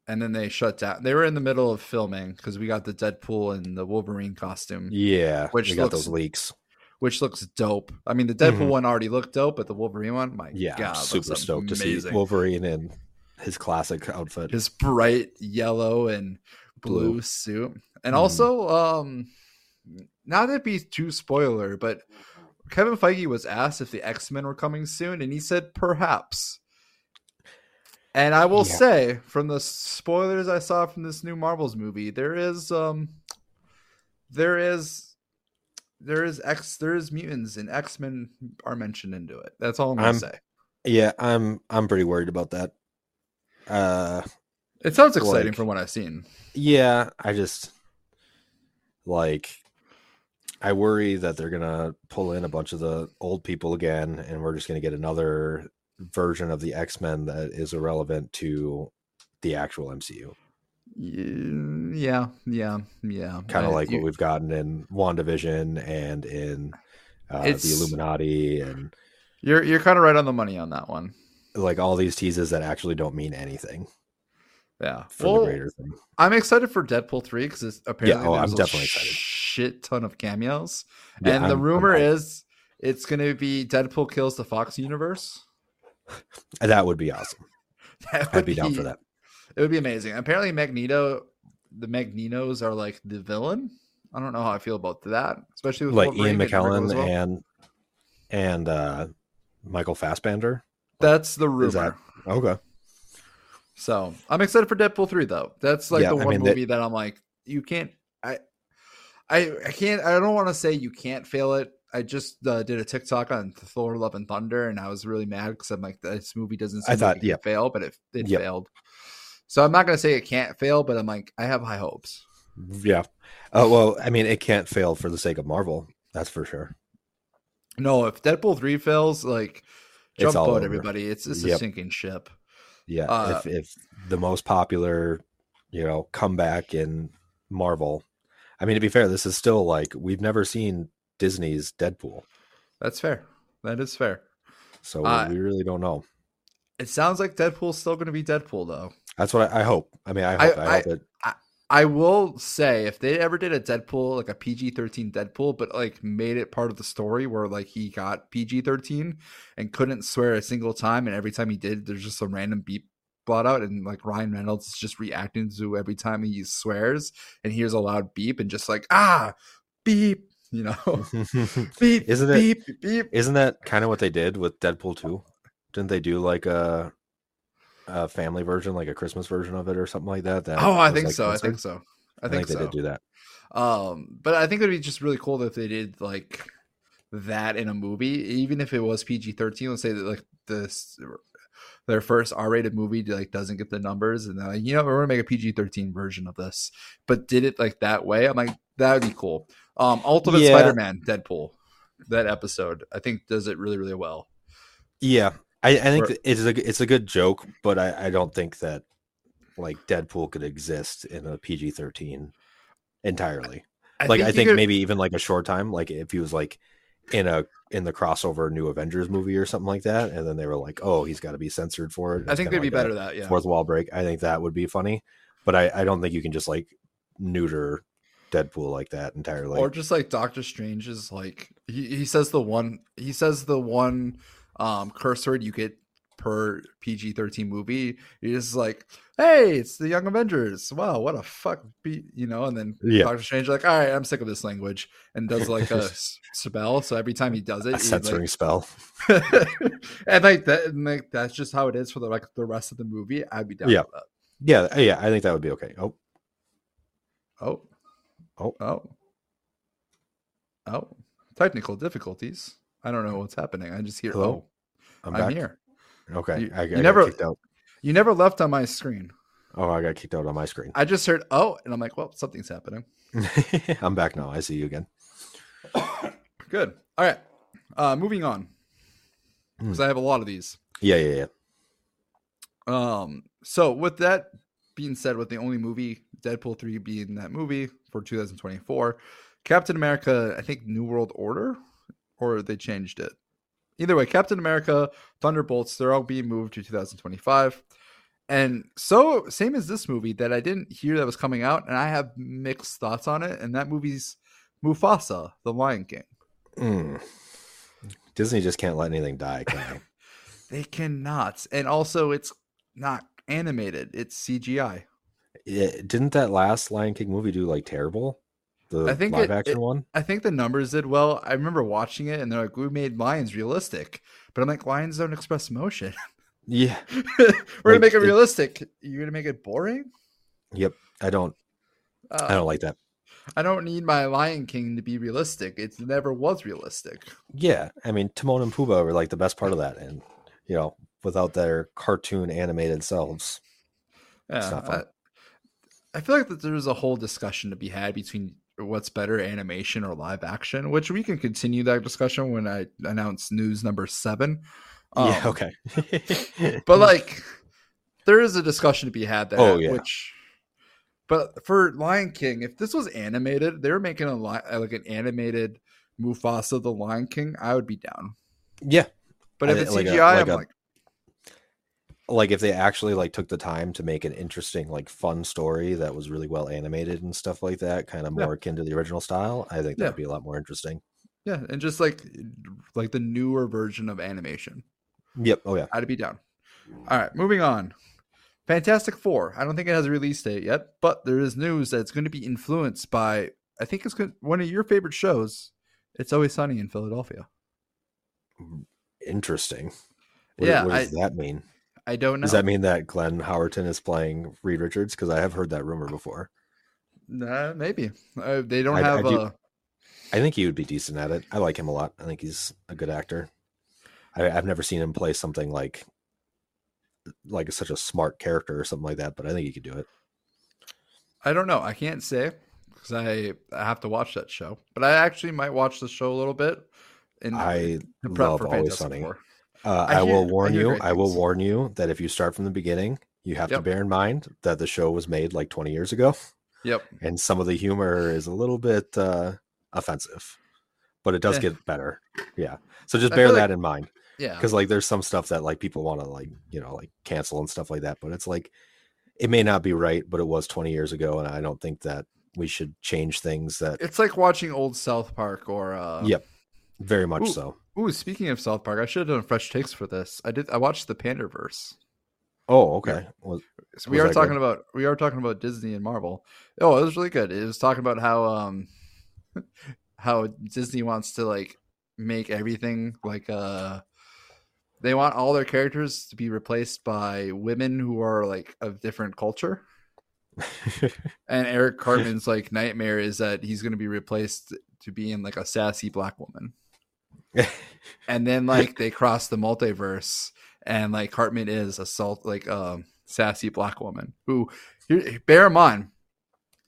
and then they shut down. They were in the middle of filming because we got the Deadpool and the Wolverine costume, yeah, which we got looks- those leaks. which looks dope. I mean, the Deadpool Mhm. one already looked dope, but the Wolverine one, my Yeah, god, super stoked to see. Wolverine in his classic outfit. his bright yellow and blue, Blue. suit. And Mhm. also, um not to be too spoiler, but Kevin Feige was asked if the X-Men were coming soon, and he said perhaps. And I will Yeah. say, from the spoilers I saw from this new Marvels movie, there is um there is there is X there is mutants and X-Men are mentioned into it. That's all I'm gonna I'm- say. Yeah, I'm I'm pretty worried about that. Uh It sounds exciting like- from what I've seen. yeah, I just like I worry that they're gonna pull in a bunch of the old people again, and we're just gonna get another version of the X Men that is irrelevant to the actual MCU. Yeah, yeah, yeah. Kind of like you- what we've gotten in WandaVision and in uh, the Illuminati and You're you're kind of right on the money on that one. like all these teases that actually don't mean anything Yeah. for Well, the greater thing. I'm excited for Deadpool three because apparently oh, I'm definitely excited. Shit ton of cameos, Yeah, and the I'm- I'm rumor is it's going to be Deadpool kills the Fox universe. that would be awesome. That I'd would be down for that. It would be amazing. Apparently, Magneto, the Magnetos are like the villain. I don't know how I feel about that, especially with Like Ian McKellen well. and and uh Michael Fassbender. That's the Is rumor. that- Okay. So I'm excited for Deadpool three though. That's like Yeah, the I one mean, that- movie that I'm like, you can't. I, I, can't. I don't want to say you can't fail it. I just uh, did a TikTok on Thor: Love and Thunder, and I was really mad because I'm like, this movie doesn't. Seem I thought, like it yeah. can fail, but it it Yep. failed. So I'm not gonna say it can't fail, but I'm like, I have high hopes. Yeah. Uh, well, I mean, it can't fail for the sake of Marvel. That's for sure. No, if Deadpool three fails, like jump boat, everybody. It's it's a sinking ship. Yeah. Uh, if, if the most popular you know, comeback in Marvel. I mean, to be fair, this is still like we've never seen Disney's Deadpool, That's fair. That is fair. so Uh, we really don't know. It sounds like Deadpool's still going to be Deadpool, though. That's what I, I hope. I mean, I I- hope. I, I- hope it. I will say if they ever did a Deadpool, like a PG 13 Deadpool, but like made it part of the story where like he got PG 13 and couldn't swear a single time, and every time he did, there's just some random beep brought out, and like Ryan Reynolds is just reacting to every time he swears and hears a loud beep and just like, ah, beep, you know, beep, Isn't it- beep, beep. Isn't that kind of what they did with Deadpool 2? Didn't they do like a, a family version, like a Christmas version of it or something like that? that Oh, I think like, so. I think so. I I think, think, they so. did do that. Um, but I think it'd be just really cool if they did like that in a movie, even if it was PG thirteen. Let's say that like this their first R rated movie like doesn't get the numbers, and they're like, you know, we're gonna make a PG thirteen version of this, but did it like that way. I'm like, that would be cool. Um, Ultimate Yeah. Spider Man, Deadpool, that episode I think does it really really well. Yeah, I, I think Or- it's a it's a good joke, but I, I don't think that like Deadpool could exist in a PG thirteen entirely. like think I think could- maybe even like a short time, like if he was like in a in the crossover New Avengers movie or something like that, and then they were like, oh, he's got to be censored for it. I think they'd be like a better that yeah. Fourth wall break. I think that would be funny, but I I don't think you can just like neuter Deadpool like that entirely. or just like Doctor Strange is like he, he says the one he says the one um curse word you get per PG thirteen movie. He's just like, hey, it's the Young Avengers. Wow, what a fuck be you know, and then Yeah. Doctor Strange like, all right, I'm sick of this language and does like a s- spell. So every time he does it, a censoring spell. and like that and like that's just how it is for the like the rest of the movie. I'd be down Yeah. with that. Yeah, uh, yeah, I think that would be okay. Oh, Oh. Oh. Oh. Oh. Technical difficulties. I don't know what's happening. I just hear Hello? oh. I'm, I'm, back. here. Okay, You- I, I you got never- kicked out. You never left on my screen. Oh, I got kicked out on my screen. I just heard oh and I'm like, well, something's happening. I'm back now. I see you again. Good. All right. Uh moving on. Because I have a lot of these. Yeah, yeah, yeah. Um so with that being said, with the only movie, Deadpool 3 being that movie for 2024, Captain America, I think New World Order, or they changed it. Either way, Captain America, Thunderbolts, they're all being moved to 2025. And so, same as this movie that I didn't hear that was coming out, and I have mixed thoughts on it. And that movie's Mufasa, The Lion King. Mm. Disney just can't let anything die, can They they cannot. And also, it's not animated, it's CGI. didn't that last Lion King movie do like terrible? The I think live it- action it- one. I think the numbers did well. I remember watching it, and they're like, "We made lions realistic," but I'm like, "Lions don't express emotion. Yeah. We're gonna make it it- realistic. You're gonna make it boring." Yep. I don't. Uh, I don't like that. I don't need my Lion King to be realistic. It never was realistic. Yeah. I mean, Timon and Pumbaa were like the best part of that, and you know, without their cartoon animated selves, Yeah, not I. I feel like that there's a whole discussion to be had between what's better, animation or live action, which we can continue that discussion when I announce news number seven. yeah. Um, Okay. but like there is a discussion to be had there Oh, yeah. which but for lion king if this was animated they were making a li- uh, like an animated mufasa the lion king i would be down yeah. but if I- it's like cgi i'm like like if they actually like took the time to make an interesting like fun story that was really well animated and stuff like that kind of Yeah. more akin to the original style i think that'd be a lot more interesting. Yeah and just like like the newer version of animation. Yep oh yeah. I'd be down. All right moving on. Fantastic four. I don't think it has a release date yet but there is news that it's going to be influenced by i think it's going one of your favorite shows it's always sunny in philadelphia. Interesting. What, Yeah, what does that mean i don't know does that mean that glenn howerton is playing reed richards because i have heard that rumor before Nah, maybe uh, they don't I- I have do- a. i think he would be decent at it i like him a lot i think he's a good actor I, i've never seen him play something like like such a smart character or something like that but i think he could do it I don't know. I can't say because I, I have to watch that show. But I actually might watch the show a little bit. And i love always sunny Four. Uh, I I, will hear- I warn hear you. I will warn you that if you start from the beginning, you have to bear in mind that the show was made like 20 years ago, Yep. and some of the humor is a little bit uh, offensive, but it does Eh. get better. Yeah. So just bear that like- in mind Yeah. because like there's some stuff that like people want to like you know like cancel and stuff like that, but it's like it may not be right, but it was 20 years ago, and I don't think that we should change things that It's like watching old South Park or uh Yep. very much Ooh. so. Ooh, speaking of South Park, I should have done fresh takes for this. I did I watched the Panderverse. Oh, okay. Well, So we are talking good? about we are talking about Disney and Marvel. Oh, it was really good. It was talking about how um how Disney wants to like make everything like uh they want all their characters to be replaced by women who are like of different culture. And Eric Cartman's like nightmare is that he's going to be replaced to being like a sassy black woman. and then like they cross the multiverse and like Cartman is a salt like um sassy black woman who bear in mind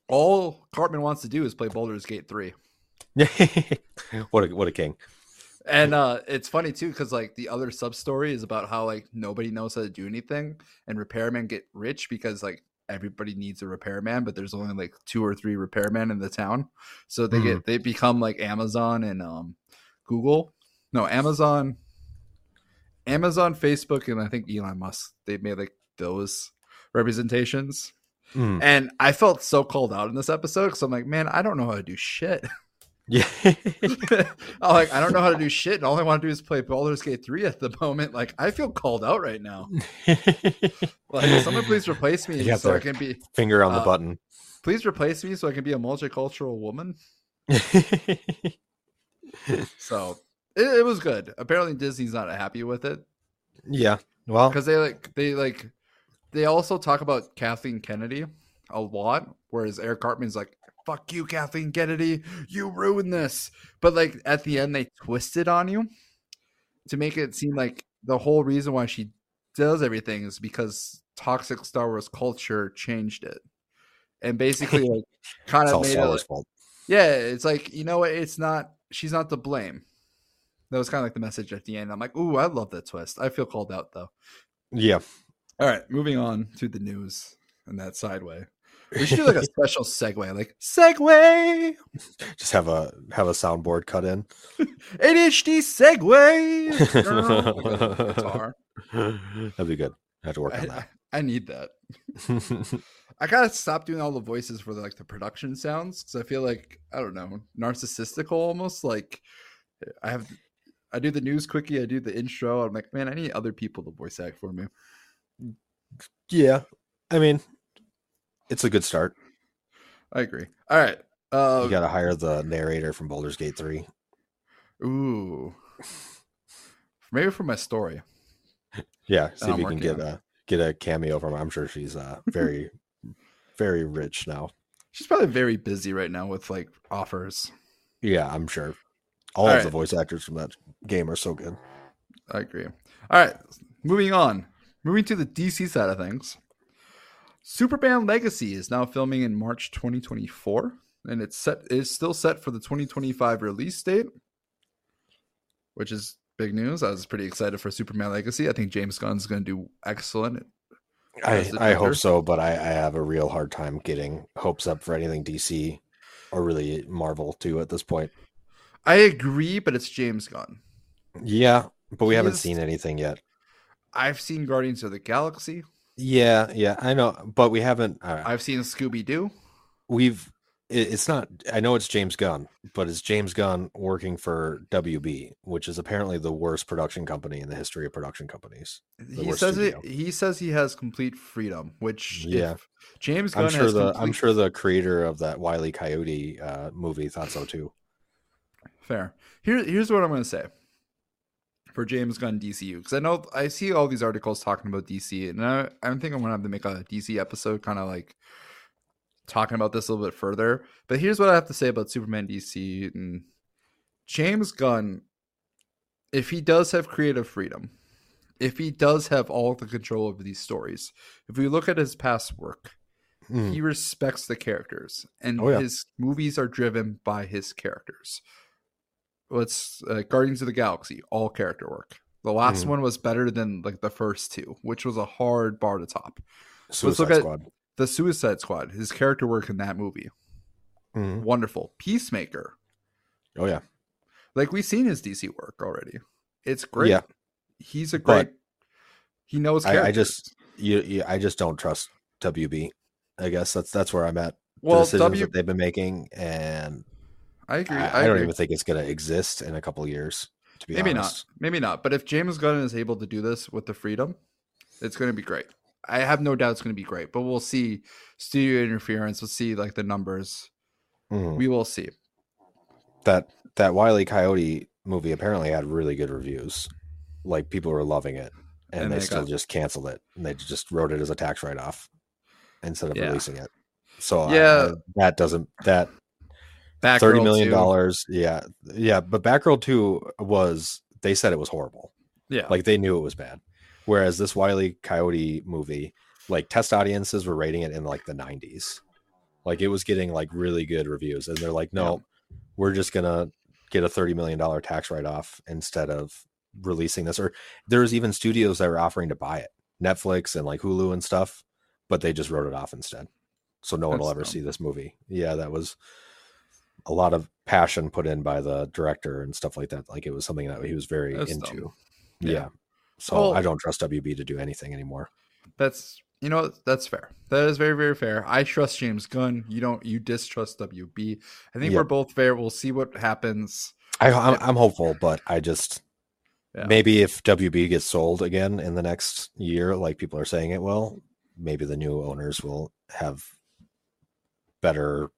all Cartman wants to do is play Baldur's Gate 3. what a what a king. And uh it's funny too cuz like the other sub story is about how like nobody knows how to do anything and repairmen get rich because like everybody needs a repairman but there's only like two or three repairmen in the town. So they get they become like Amazon and um Google. No, Amazon Amazon, Facebook and I think Elon Musk they made like those representations. Mm. And I felt so called out in this episode because I'm like, man, I don't know how to do shit. Yeah. I'm like, I don't know how to do shit, and all I want to do is play Baldur's Gate 3 at the moment. Like, I feel called out right now. Like, someone please replace me so I can be. Finger on the Uh, button. Please replace me so I can be a multicultural woman. So it, it was good. Apparently, Disney's not happy with it yeah. Well, because they like they like they also talk about Kathleen Kennedy a lot, whereas Eric Cartman's like, "Fuck you, Kathleen Kennedy, you ruined this." But like at the end, they twist it on you to make it seem like the whole reason why she does everything is because toxic Star Wars culture changed it, and basically like kind of made Star it. Wars fault. yeah, it's like you know what? It's not. She's not to blame. That was kind of like the message at the end. I'm like, ooh, I love that twist. I feel called out though. Yeah. All right, moving on to the news and that sideway. We should do like a special segue, like segue, Just have a have a soundboard cut in. ADHD segue. That'd be good. I have to work on that. I need that. I gotta stop doing all the voices for like the production sounds because I feel like I don't know, narcissistical almost. Like I have, I do the news quickie, I do the intro. I'm like, man, I need other people to voice act for me. yeah. I mean, it's a good start. I agree. All right. Uh, You got to hire the narrator from Baldur's Gate 3. ooh, maybe for my story. Yeah, see if you can get on a get a cameo from her. I'm sure she's uh very very rich now. She's probably very busy right now with like offers. Yeah, I'm sure. All, All of right. the voice actors from that game are so good. I agree. All right, moving on. Moving to the DC side of things. Superman Legacy is now filming in March 2024, and it's set is still set for the 2025 release date, which is big news. I was pretty excited for Superman Legacy. I think James Gunn's going to do excellent. I, I hope so, but I, I have a real hard time getting hopes up for anything DC or really Marvel too at this point. I agree, but it's James Gunn. Yeah, but we He haven't is- seen anything yet. I've seen Guardians of the Galaxy. Yeah, yeah, I know, but we haven't. Uh, I've seen Scooby Doo. we've. it- It's not. I know it's James Gunn, but it's James Gunn working for WB, which is apparently the worst production company in the history of production companies. He says it, he says he has complete freedom, which Yeah. if James Gunn I'm sure the I'm sure the creator of that Wiley Coyote uh, movie thought so too. Fair. Here, here's what I'm going to say for James Gunn DCU because I know I see all these articles talking about DC, and I, I think I'm going to have to make a DC episode, kind of like talking about this a little bit further. But here's what I have to say about Superman DC and James Gunn. If he does have creative freedom, if he does have all the control over these stories, if we look at his past work, Mm. he respects the characters and Oh, yeah. his movies are driven by his characters what's uh, guardians of the galaxy all character work The last Mhm. one was better than like the first two, which was a hard bar to top. Suicide look at- The Suicide Squad, his character work in that movie, Mhm. wonderful. Peacemaker, Oh yeah, like we've seen his DC work already. It's great. Yeah. He's a But great. he knows. I, I just you, you, I just don't trust WB. I guess that's that's where I'm at. The well, decisions W. that they've been making, and I agree. I, I, I don't agree. even think it's going to exist in a couple of years. To be Maybe honest, not. Maybe not. But if James Gunn is able to do this with the freedom, it's going to be great. I have no doubt it's going to be great. But we'll see studio interference. We'll see like the numbers. Mhm. We will see. that that Wiley Coyote movie apparently had really good reviews. Like people were loving it, and, And they, they still got- just canceled it, and they just wrote it as a tax write off instead of Yeah. releasing it. So I- Yeah. I- that doesn't that Thirty million dollars. Yeah, yeah. But Batgirl two was they said it was horrible. Yeah. Like they knew it was bad. Whereas this Wiley Coyote movie, like test audiences were rating it in like the nineties. Like it was getting like really good reviews, and they're like, no, we're just gonna get a thirty million dollar tax write off instead of releasing this. Or there's even studios that were offering to buy it, Netflix and like Hulu and stuff, but they just wrote it off instead. So no one will ever dumb. see this movie. Yeah, that was a lot of passion put in by the director and stuff like that. Like it was something that he was very That's into. Yeah. Yeah. So Well- I don't trust WB to do anything anymore. That's you know that's fair. That is very very fair. I trust James Gunn. You don't. You distrust WB. I think Yeah. we're both fair. We'll see what happens. I, I'm, I'm hopeful, but I just Yeah. maybe if WB gets sold again in the next year, like people are saying it will, maybe the new owners will have better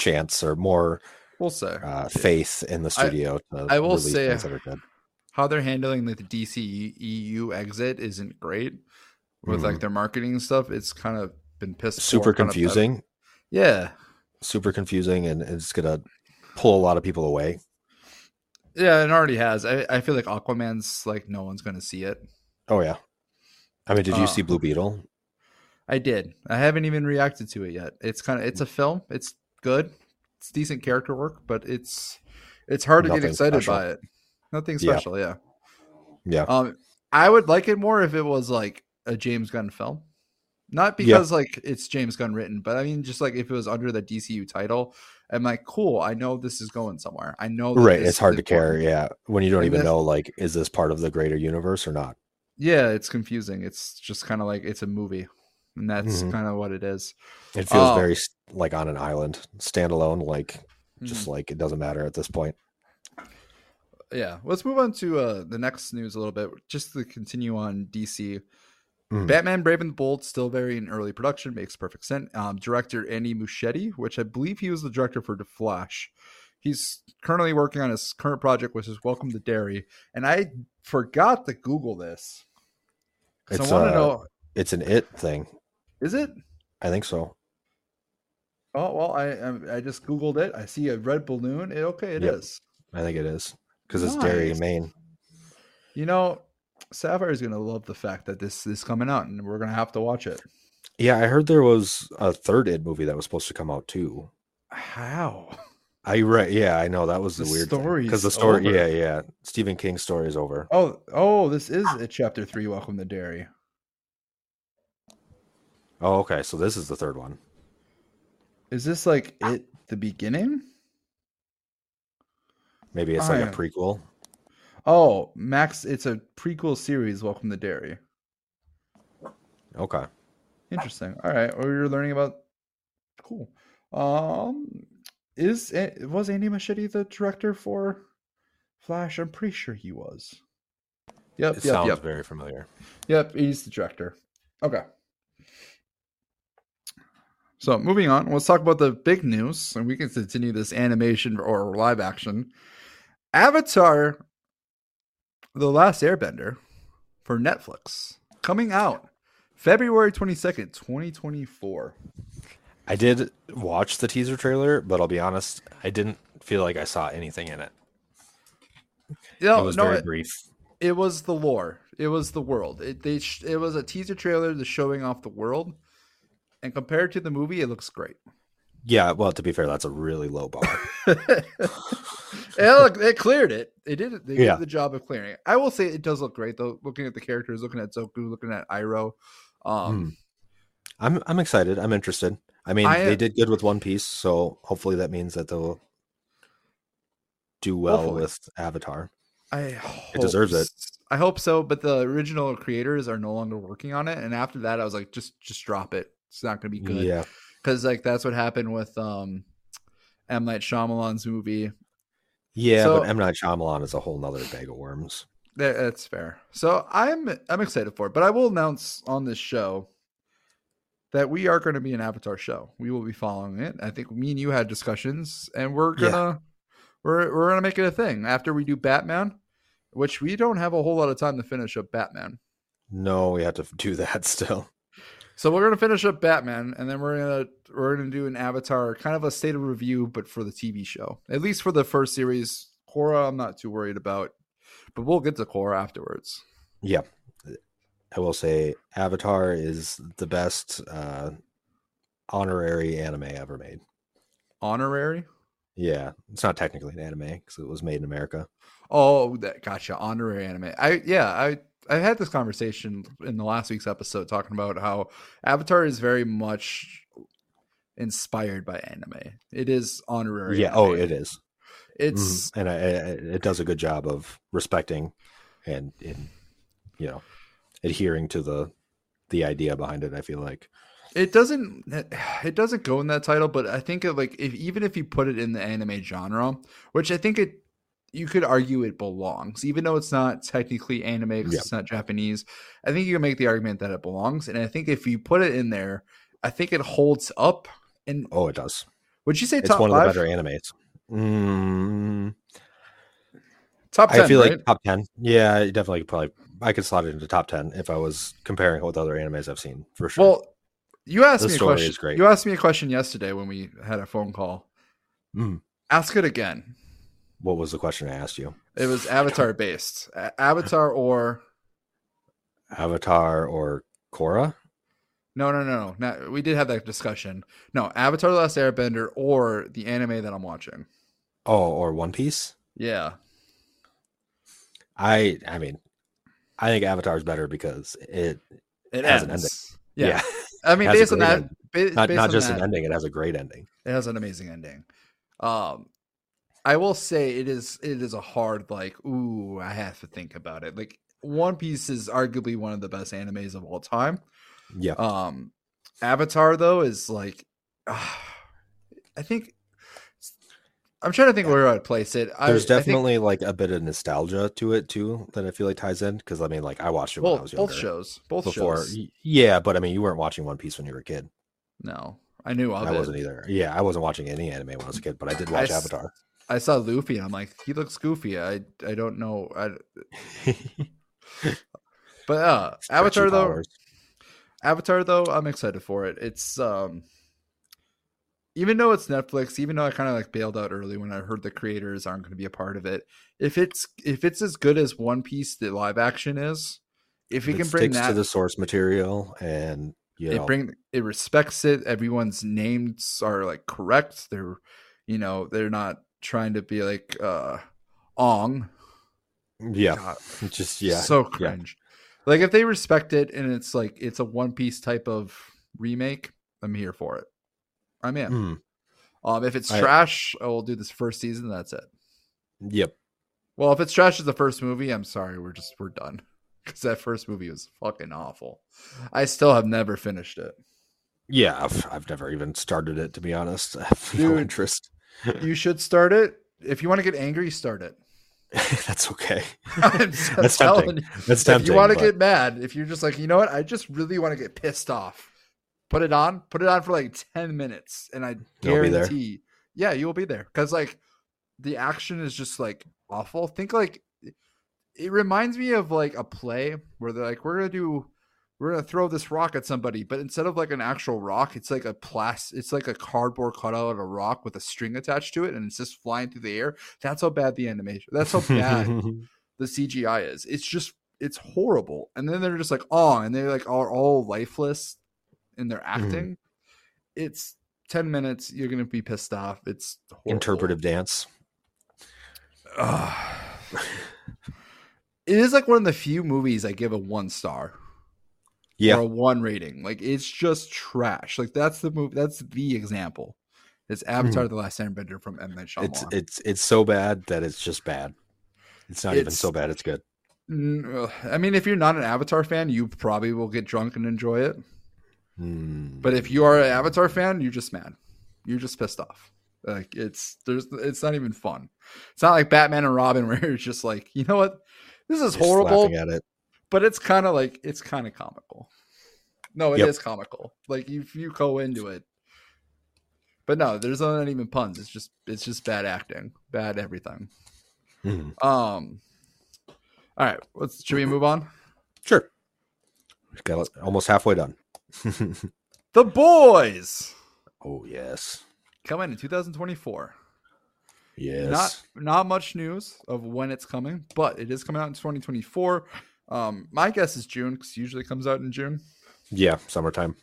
chance or more We'll say uh, faith in the studio. to I will say- things that are good. how they're handling like the DC EU exit isn't great with like their marketing stuff. It's kind of been pissed. super confusing, Yeah, super confusing, and it's gonna pull a lot of people away. yeah, it already has. I, I feel like Aquaman's like no one's gonna see it. Oh yeah. I mean, did you Uh, see Blue Beetle? I did. I haven't even reacted to it yet. It's kind of it's a film. It's good. It's decent character work, but it's it's hard to get excited special. by it. Nothing special, yeah. Yeah. Um, I would like it more if it was like a James Gunn film, not because like it's James Gunn written, but I mean just like if it was under the DCU title. I'm like, cool. I know this is going somewhere. I know, Right. It's hard to care. Yeah. When you don't And even this- know, like, is this part of the greater universe or not? Yeah, it's confusing. It's just kind of like it's a movie, and that's Mhm. kind of what it is. It feels Oh. very like on an island, standalone. Like, just Mhm. like it doesn't matter at this point. yeah let's move on to uh the next news a little bit just to continue on dc Mhm. batman brave and the bold still very in early production makes perfect sense um director andy muschietti which i believe he was the director for the flash he's currently working on his current project which is welcome to derry and i forgot to google this It's, i want to uh, know It's an it thing. Is it I think so. oh well i i, just googled it i see a red balloon it, okay it is. Yep. I think it is because it's Derry, Nice. Maine. you know sapphire is gonna love the fact that this is coming out and we're gonna have to watch it Yeah, I heard there was a third It movie that was supposed to come out too. how I read. Yeah, I know that was the, The weird story because the story. over. Yeah, yeah. Stephen King's story is over. Oh, oh, this is a Chapter three. Welcome to Derry. Oh, okay. So this is the third one. Is this like it? The beginning? Maybe it's like I- a prequel. Oh, Max. It's a prequel series. Welcome to Derry. Okay. Interesting. All right. Or you're learning about. Cool. Um, is it was Andy Muschietti the director for Flash? I'm pretty sure he was. Yep. It yep. sounds Yep. very familiar. Yep, he's the director. Okay. So moving on, let's talk about the big news, and we can continue this animation or live action. Avatar: The Last Airbender for Netflix coming out February twenty second, twenty twenty four. I did watch the teaser trailer, but I'll be honest, I didn't feel like I saw anything in it. No, it was no, very it, brief. it was the lore. It was the world. It they it was a teaser trailer to showing off the world, and compared to the movie, it looks great. Yeah, well, to be fair, that's a really low bar. Yeah, look, it cleared it. They did it. They Yeah. did the job of clearing it. I will say it does look great though. Looking at the characters, looking at Zuko, looking at Iroh. Um, I'm I'm excited. I'm interested. I mean, I- they did good with One Piece, so hopefully that means that they'll do well Hopefully. with Avatar. I hope It deserves it. I hope so, but the original creators are no longer working on it. And after that, I was like, just just drop it. It's not going to be good. Yeah, because like that's what happened with um M Night Shyamalan's movie. yeah, So- but M Night Shyamalan is a whole nother bag of worms. That, that's fair. So I'm I'm excited for it, but I will announce on this show that we are going to be an Avatar show. We will be following it. I think me and you had discussions, and we're gonna we're we're gonna make it a thing after we do Batman, which we don't have a whole lot of time to finish up Batman. No, we have to do that still. So we're gonna finish up Batman, and then we're gonna we're gonna do an Avatar, kind of a state of review, but for the TV show. At least for the first series. Korra, I'm not too worried about, but we'll get to Korra afterwards. Yeah, I will say Avatar is the best uh, honorary anime ever made. Honorary. Yeah, it's not technically an anime because it was made in America. Oh, that gotcha. Honorary anime. I yeah, I I had this conversation in the last week's episode talking about how Avatar is very much inspired by anime. It is honorary. yeah, oh, anime. it is. It's Mhm. and I, I, it does a good job of respecting and in you know adhering to the the idea behind it. I feel like it doesn't it doesn't go in that title, but I think it like if even if you put it in the anime genre, which I think it you could argue it belongs, even though it's not technically anime because Yeah. it's not Japanese. I think you can make the argument that it belongs, and I think if you put it in there, I think it holds up. And oh, it does. would you say It's one of the better animes. Mm, top ten, I feel right? like top ten. Yeah, definitely probably I could slot it into top ten if I was comparing it with other animes I've seen for sure. Well, you asked The me a question. great. You asked me a question yesterday when we had a phone call. Mm. Ask it again. What was the question I asked you? It was Avatar based. Avatar or Avatar or Korra? no, no, no, no. We did have that discussion. No, Avatar: The Last Airbender or the anime that I'm watching. Oh, or One Piece? Yeah, I I mean, I think Avatar is better because it it Has an ending. Yeah. yeah, I mean, based on that, ending. ba- not based not on just that, an ending, it has a great ending. It has an amazing ending. Um, I will say it is it is a hard like. Ooh, I have to think about it. Like One Piece is arguably one of the best animes of all time. Yeah. Um, Avatar though is like, I think I'm trying to think where I'd place it. I, There's I think- definitely like a bit of nostalgia to it too that I feel like ties in because I mean like I watched it when I was younger both shows, both before. shows. Yeah, but I mean you weren't watching One Piece when you were a kid. No, I knew of I it. wasn't either. Yeah, I wasn't watching any anime when I was a kid, but I did watch I Avatar. I saw Luffy and I'm like, he looks goofy. I I don't know. I, but uh, Avatar though, powers. Avatar though, I'm excited for it. It's um even though it's Netflix, even though I kind of like bailed out early when I heard the creators aren't going to be a part of it. If it's if it's as good as One Piece the live action is, if we it can bring sticks that to the source material and you know it bring it respects it. Everyone's names are like correct. They're you know, they're not trying to be like uh Ong. yeah, God, just yeah, so yeah. cringe. Like if they respect it and it's like it's a One Piece type of remake, I'm here for it. I'm in. Mm, Um, if it's I- trash, I will do this first season. That's it. yep. Well, if it's trash as the first movie, I'm sorry. We're just we're done because that first movie was fucking awful. I still have never finished it. Yeah, I've, I've never even started it to be honest. I have no interest. You should start it. If you want to get angry, start it. That's okay. That's tempting. you. That's if tempting. you want to but- get mad, if you're just like, you know what, I just really want to get pissed off, put it on, put it on for like 10 minutes, and I You'll be there. guarantee, yeah, you will be there. Because like the action is just like awful. Think like it reminds me of like a play where they're like, we're gonna do, we're gonna throw this rock at somebody, but instead of like an actual rock, it's like a plastic, it's like a cardboard cutout of a rock with a string attached to it, and it's just flying through the air. That's how bad the animation. That's how bad the CGI is. It's just it's horrible. And then they're just like oh, and they like are all lifeless in their Mm-hmm. acting. It's ten minutes. You're gonna be pissed off. It's horrible. interpretive dance. it is like one of the few movies I give a one star Yeah, or a one rating. Like it's just trash. Like that's the movie. That's the example. It's Avatar: The Last Airbender from M Night Shyamalan. it's it's it's so bad that it's just bad. It's not even so bad. It's good. Mm. I mean, if you're not an Avatar fan, you probably will get drunk and enjoy it. Hmm. But if you are an Avatar fan, you're just mad. You're just pissed off. Like it's there's it's not even fun. It's not like Batman and Robin where you're just like, you know what, this is Just horrible, at it. But it's kind of like it's kind of comical. No, it is Yep. comical. Like if you go into it, but no, there's not even puns. It's just it's just bad acting, bad everything. Mhm. Um. All right, let's should we move on? Sure. We've got almost halfway done. The Boys oh yes, coming in 2024. yes. Not not much news of when it's coming, but it is coming out in 2024. Um, my guess is June because usually comes out in June, yeah, summertime.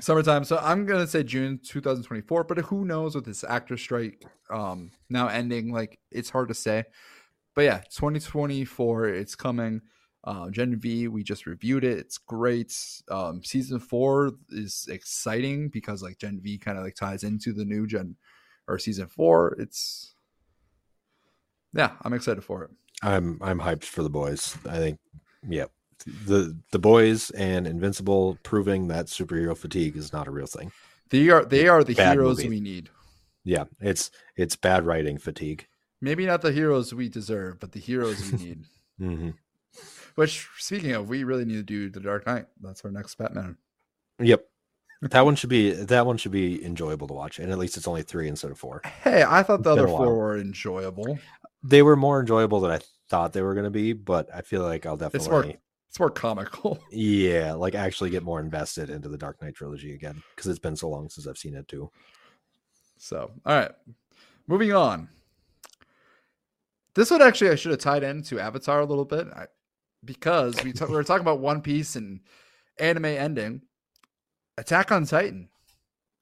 summertime. So I'm gonna say June 2024. But who knows with this actor strike um, now ending? Like it's hard to say. But yeah, 2024. It's coming. Uh, Gen V, we just reviewed it. It's great. Um, season four is exciting because like Gen V kind of like ties into the new Gen or season four. It's yeah, I'm excited for it. I'm I'm hyped for the boys. I think, yeah, the the boys and Invincible proving that superhero fatigue is not a real thing. They are they are the Bad heroes movie. we need. Yeah, it's it's bad writing fatigue. Maybe not the heroes we deserve, but the heroes we need. hmm Which, speaking of, we really need to do the Dark Knight. That's our next Batman. Yep, that one should be that one should be enjoyable to watch, and at least it's only three instead of four. Hey, I thought the other four were enjoyable. They were more enjoyable than I thought they were going to be, but I feel like I'll definitely. It's more it's more comical. yeah, like actually get more invested into the Dark Knight trilogy again because it's been so long since I've seen it too. So, all right, moving on. This one actually I should have tied into Avatar a little bit I, because we, ta- we were talking about One Piece and anime ending. Attack on Titan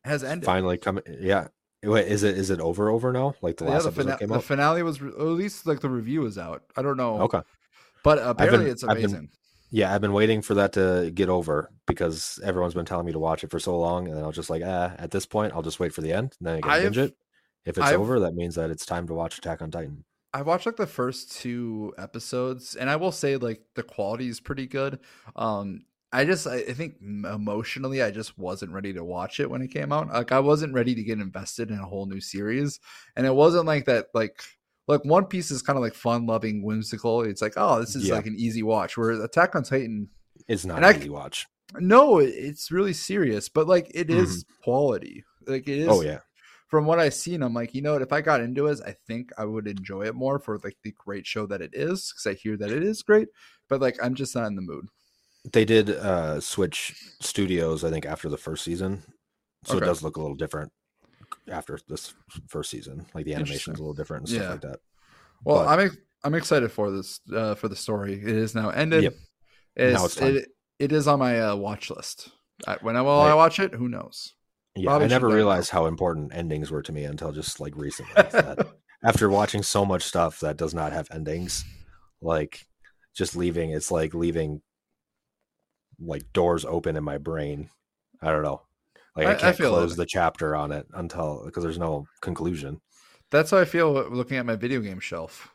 has ended. Finally coming, yeah. Wait, is it is it over over now? Like the yeah, last the, episode fina- came the finale was, re- at least like the review is out. I don't know. Okay. But apparently been- it's I've been- amazing. Yeah, I've been waiting for that to get over because everyone's been telling me to watch it for so long, and then I was just like, ah, at this point, I'll just wait for the end, and then I can I've- binge it. If it's I've- over, that means that it's time to watch Attack on Titan. I watched like the first two episodes, and I will say like the quality is pretty good. Um, I just I, think emotionally, I just wasn't ready to watch it when it came out. Like I wasn't ready to get invested in a whole new series, and it wasn't like that. Like like One Piece is kind of like fun loving, whimsical. It's like oh, this is Yeah. like an easy watch. Whereas Attack on Titan, is not an I- easy watch. no, it's really serious, but like it is mm-hmm. quality. Like it is. Oh yeah, from what I've seen, I'm like, you know what? If I got into it, I think I would enjoy it more for like the great show that it is, because I hear that it is great. But like, I'm just not in the mood. They did uh switch studios. I think after the first season, so Okay. it does look a little different after this first season. Like the animation's Interesting. a little different and stuff Yeah. like that. Well, But- I'm I'm excited for this uh, for the story. It is now ended. Yep. It's, Now it's time. it, it is on my uh, watch list. I, when I will I Right. watch it? Who knows? Yeah, Probably I never let it go. realized how important endings were to me until just like recently. after watching so much stuff that does not have endings, like just leaving, it's like leaving like doors open in my brain. I don't know. Like I- I, I can't feel close the chapter on it until because there's no conclusion. That's how I feel looking at my video game shelf.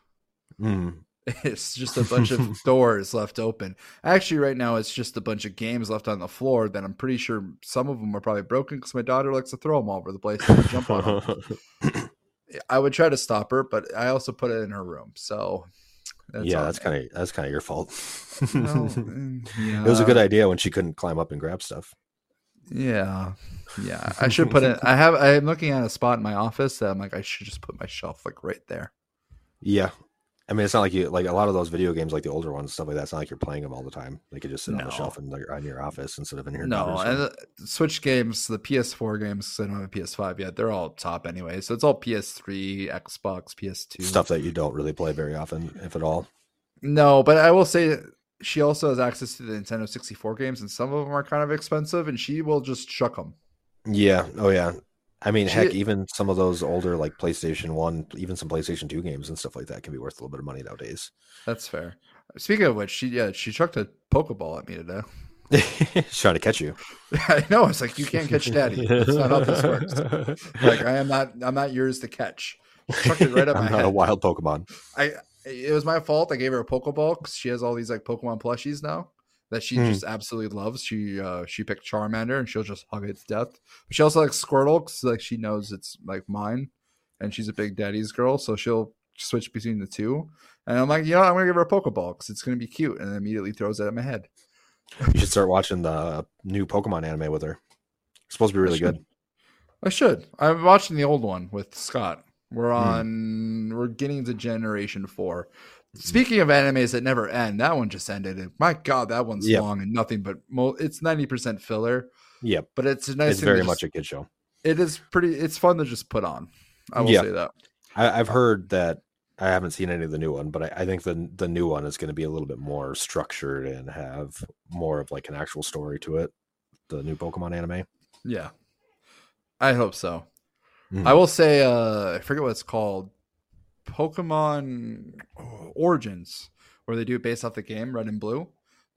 Mm. It's just a bunch of doors left open. Actually, right now it's just a bunch of games left on the floor that I'm pretty sure some of them are probably broken because my daughter likes to throw them all over the place and jump on them. I would try to stop her, but I also put it in her room. So yeah, on that's kind of that's kind of your fault. Well, mm, It was a good idea when she couldn't climb up and grab stuff. Yeah, yeah. I should put it. I have. I'm looking at a spot in my office that I'm like, I should just put my shelf like right there. Yeah. I mean, it's not like you like a lot of those video games, like the older ones, stuff like that. It's not like you're playing them all the time. They could just sit on the shelf in your, on your office instead of in your No, and the Switch games, the PS4 games, I don't have a PS5 yet. They're all top anyway, so it's all PS3, Xbox, PS2 stuff that you don't really play very often, if at all. No, but I will say she also has access to the Nintendo 64 games, and some of them are kind of expensive, and she will just chuck them. Yeah. Oh, yeah. I mean, She- heck, even some of those older like PlayStation One, even some PlayStation Two games and stuff like that can be worth a little bit of money nowadays. That's fair. Speaking of which, she yeah she chucked a pokeball at me today. She's trying to catch you. I know. It's like you can't catch daddy. That's not how this works. Like I am not. I'm not yours to catch. She chucked it right up I'm my not head. a wild Pokemon. I. It was my fault. I gave her a pokeball because she has all these like Pokemon plushies now that she Hmm. just absolutely loves. She uh she picked Charmander and she'll just hug it to death. But she also likes Squirtle because like she knows it's like mine, and she's a big daddy's girl, so she'll switch between the two. And I'm like, you know. I'm gonna give her a pokeball because it's gonna be cute, and immediately throws it at my head. You should start watching the new Pokemon anime with her. It's supposed to be really should. good. I should. I'm watching the old one with Scott. We're Hmm. on. We're getting to Generation Four. Speaking of animes that never end, that one just ended. And my God, that one's Yep. long and nothing but mo- it's ninety percent filler. Yep, But it's a nice. it's very just- much a kid show. It is pretty. It's fun to just put on. I will Yeah. say that. I, I've heard that. I haven't seen any of the new one, but I, I think the the new one is going to be a little bit more structured and have more of like an actual story to it. The new Pokemon anime. Yeah, I hope so. Mhm. I will say. uh I forget what it's called. Pokemon Origins, where they do it based off the game Red and Blue.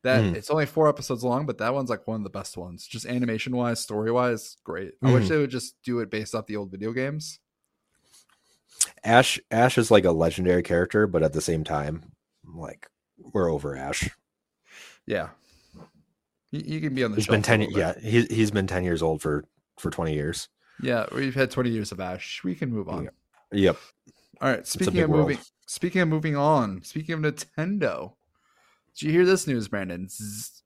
That Mhm. it's only four episodes long, but that one's like one of the best ones. Just animation wise, story wise, great. I wish Mhm. they would just do it based off the old video games. Ash Ash is like a legendary character, but at the same time, like we're over Ash. Yeah, he, he can be on the. He's been ten. Yeah, he's been ten years old for for twenty years. yeah. We've had twenty years of Ash. We can move on. Yep. All right. Speaking of world. moving, speaking of moving on. Speaking of Nintendo, did you hear this news, Brandon? Z-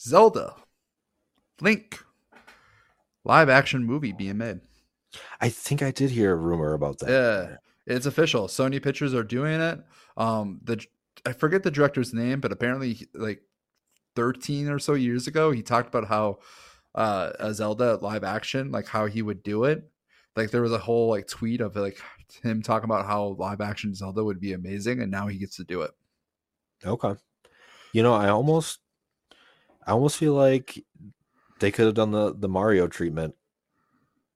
Zelda, Link, live action movie being made. I think I did hear a rumor about that. Yeah, it's official. Sony Pictures are doing it. Um, the I forget the director's name, but apparently, like thirteen or so years ago, he talked about how uh, a Zelda live action, like how he would do it. Like there was a whole like tweet of like him talking about how live action Zelda would be amazing, and now he gets to do it. Okay. You know, I almost I almost feel like they could have done the the Mario treatment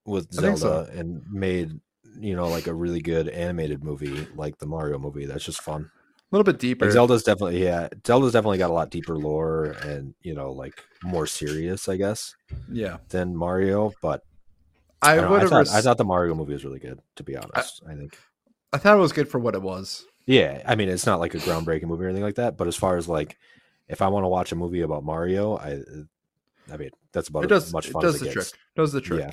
with Zelda and made you know like a really good animated movie like the Mario movie. That's just fun. A little bit deeper. Like Zelda's definitely yeah, Zelda's definitely got a lot deeper lore and you know like more serious, I guess, yeah, than Mario. But I I, would I thought, res- I thought the Mario movie was really good. To be honest, I think. I thought it was good for what it was. Yeah, I mean, it's not like a groundbreaking movie or anything like that. But as far as like, if I want to watch a movie about Mario, I, I mean, that's about it does as much it does as the it trick gets. does the trick Yeah.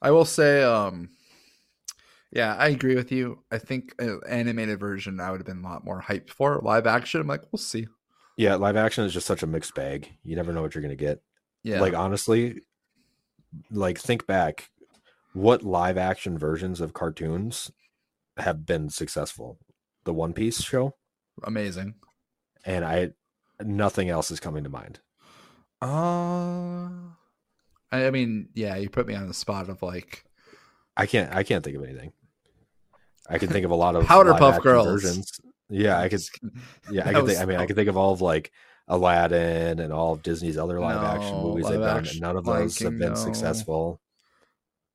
i will say um yeah i agree with you i think an animated version i would have been a lot more hyped for live action i'm like we'll see Yeah, live action is just such a mixed bag. You never know what you're gonna get. yeah Like honestly, like think back, what live action versions of cartoons have been successful? The One Piece show, amazing and I, nothing else is coming to mind. uh I, I mean yeah you put me on the spot of like I can't. I can't think of anything. I can think of a lot of Powder Puff Girls. versions. Yeah, I could. Yeah, I could think. I mean, I could think of all of like Aladdin and all of Disney's other live action movies they've done, and none of those have been no. successful.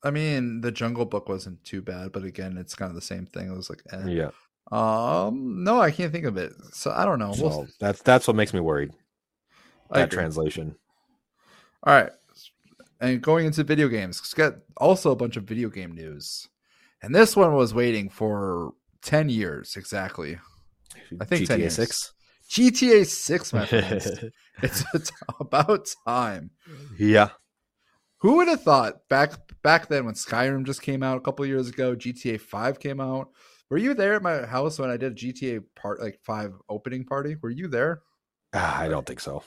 I mean the jungle book wasn't too bad but again it's kind of the same thing it was like eh. Yeah, um no i can't think of it so i don't know so We'll- that's that's what makes me worried. That translation. All right. And going into video games, it's got also a bunch of video game news. And this one was waiting for 10 years exactly. I think 10 GTA years. Six. GTA 6, my friends. it's about time. yeah, Who would have thought back back then when Skyrim just came out a couple years ago, GTA 5 came out? Were you there at my house when I did GTA part like 5 opening party? Were you there? Ah, I don't think so.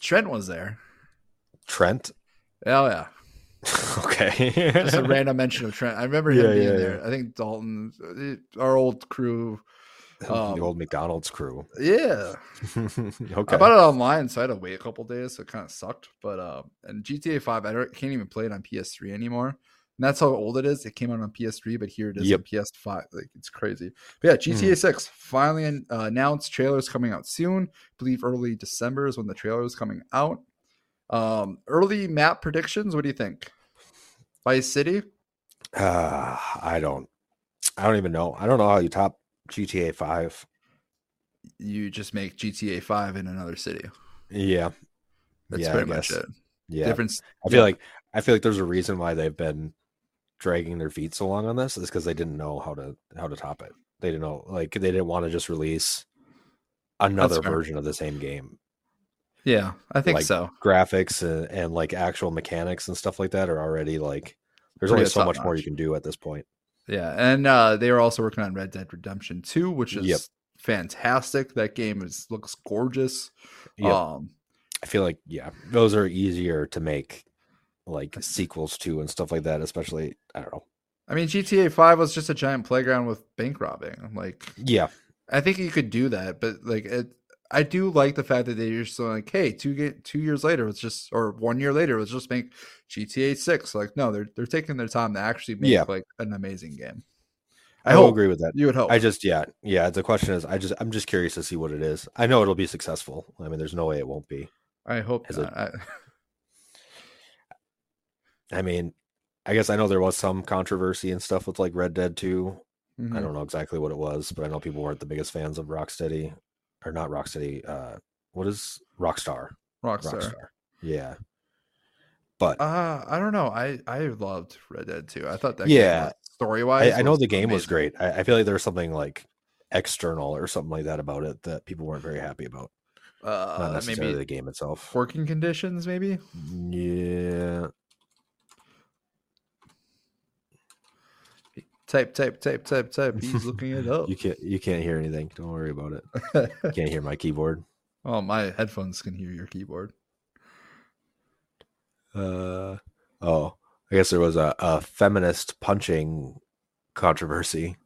Trent was there. Trent. Oh yeah. okay. Just a random mention of Trent. I remember him Yeah, being yeah, there. I think Dalton, uh, our old crew. Um, the old McDonald's crew. Yeah, okay. I bought it online, so I had to wait a couple days. So it kind of sucked. But uh, and GTA Five, I don't, can't even play it on PS3 anymore. And that's how old it is. It came out on PS3, but here it is Yep. on PS5. Like it's crazy. But yeah, GTA Six finally uh, announced. Trailers coming out soon. I believe early December is when the trailer is coming out. Um, early map predictions. What do you think? Vice City. Uh, I don't. I don't even know. I don't know how you top GTA Five. You just make GTA Five in another city. Yeah, That's Yeah, pretty much it. yeah. Difference. I feel yeah. like I feel like there's a reason why they've been dragging their feet so long on this is because they didn't know how to how to top it. They didn't know like they didn't want to just release another version of the same game. Yeah, I think like, so. Graphics and, and like actual mechanics and stuff like that are already like there's Pretty only so much more you can do at this point. Yeah, and uh, they are also working on Red Dead Redemption Two, which is Yep. fantastic. That game is looks gorgeous. Yep. Um, I feel like yeah, those are easier to make like sequels to and stuff like that, especially I don't know. I mean, GTA Five was just a giant playground with bank robbing. Like, Yeah, I think you could do that, but like, it, I do like the fact that they're just like, hey, two two years later, let's just or one year later, let's just make GTA Six. Like, no, they're they're taking their time to actually make Yeah. like an amazing game. I, I will hope. agree with that. You would hope. I just yeah yeah. The question is, I just I'm just curious to see what it is. I know it'll be successful. I mean, there's no way it won't be. I hope Is it- not. I, I mean, I guess I know there was some controversy and stuff with like Red Dead 2. I Mhm. don't know exactly what it was, but I know people weren't the biggest fans of Rocksteady or not Rocksteady. Uh, what is Rockstar? Rockstar. Rockstar. Yeah. But Uh, I don't know. I I loved Red Dead 2. I thought that Yeah. story wise. I, I know the game was great. I, I feel like there was something like external or something like that about it that people weren't very happy about. Not Uh, necessarily maybe the game itself. working conditions, maybe. Yeah. Type, type, type, type, type. He's looking it up. You can't you can't hear anything. Don't worry about it. You can't hear my keyboard. oh, my headphones can hear your keyboard. Uh oh. I guess there was a, a feminist punching controversy.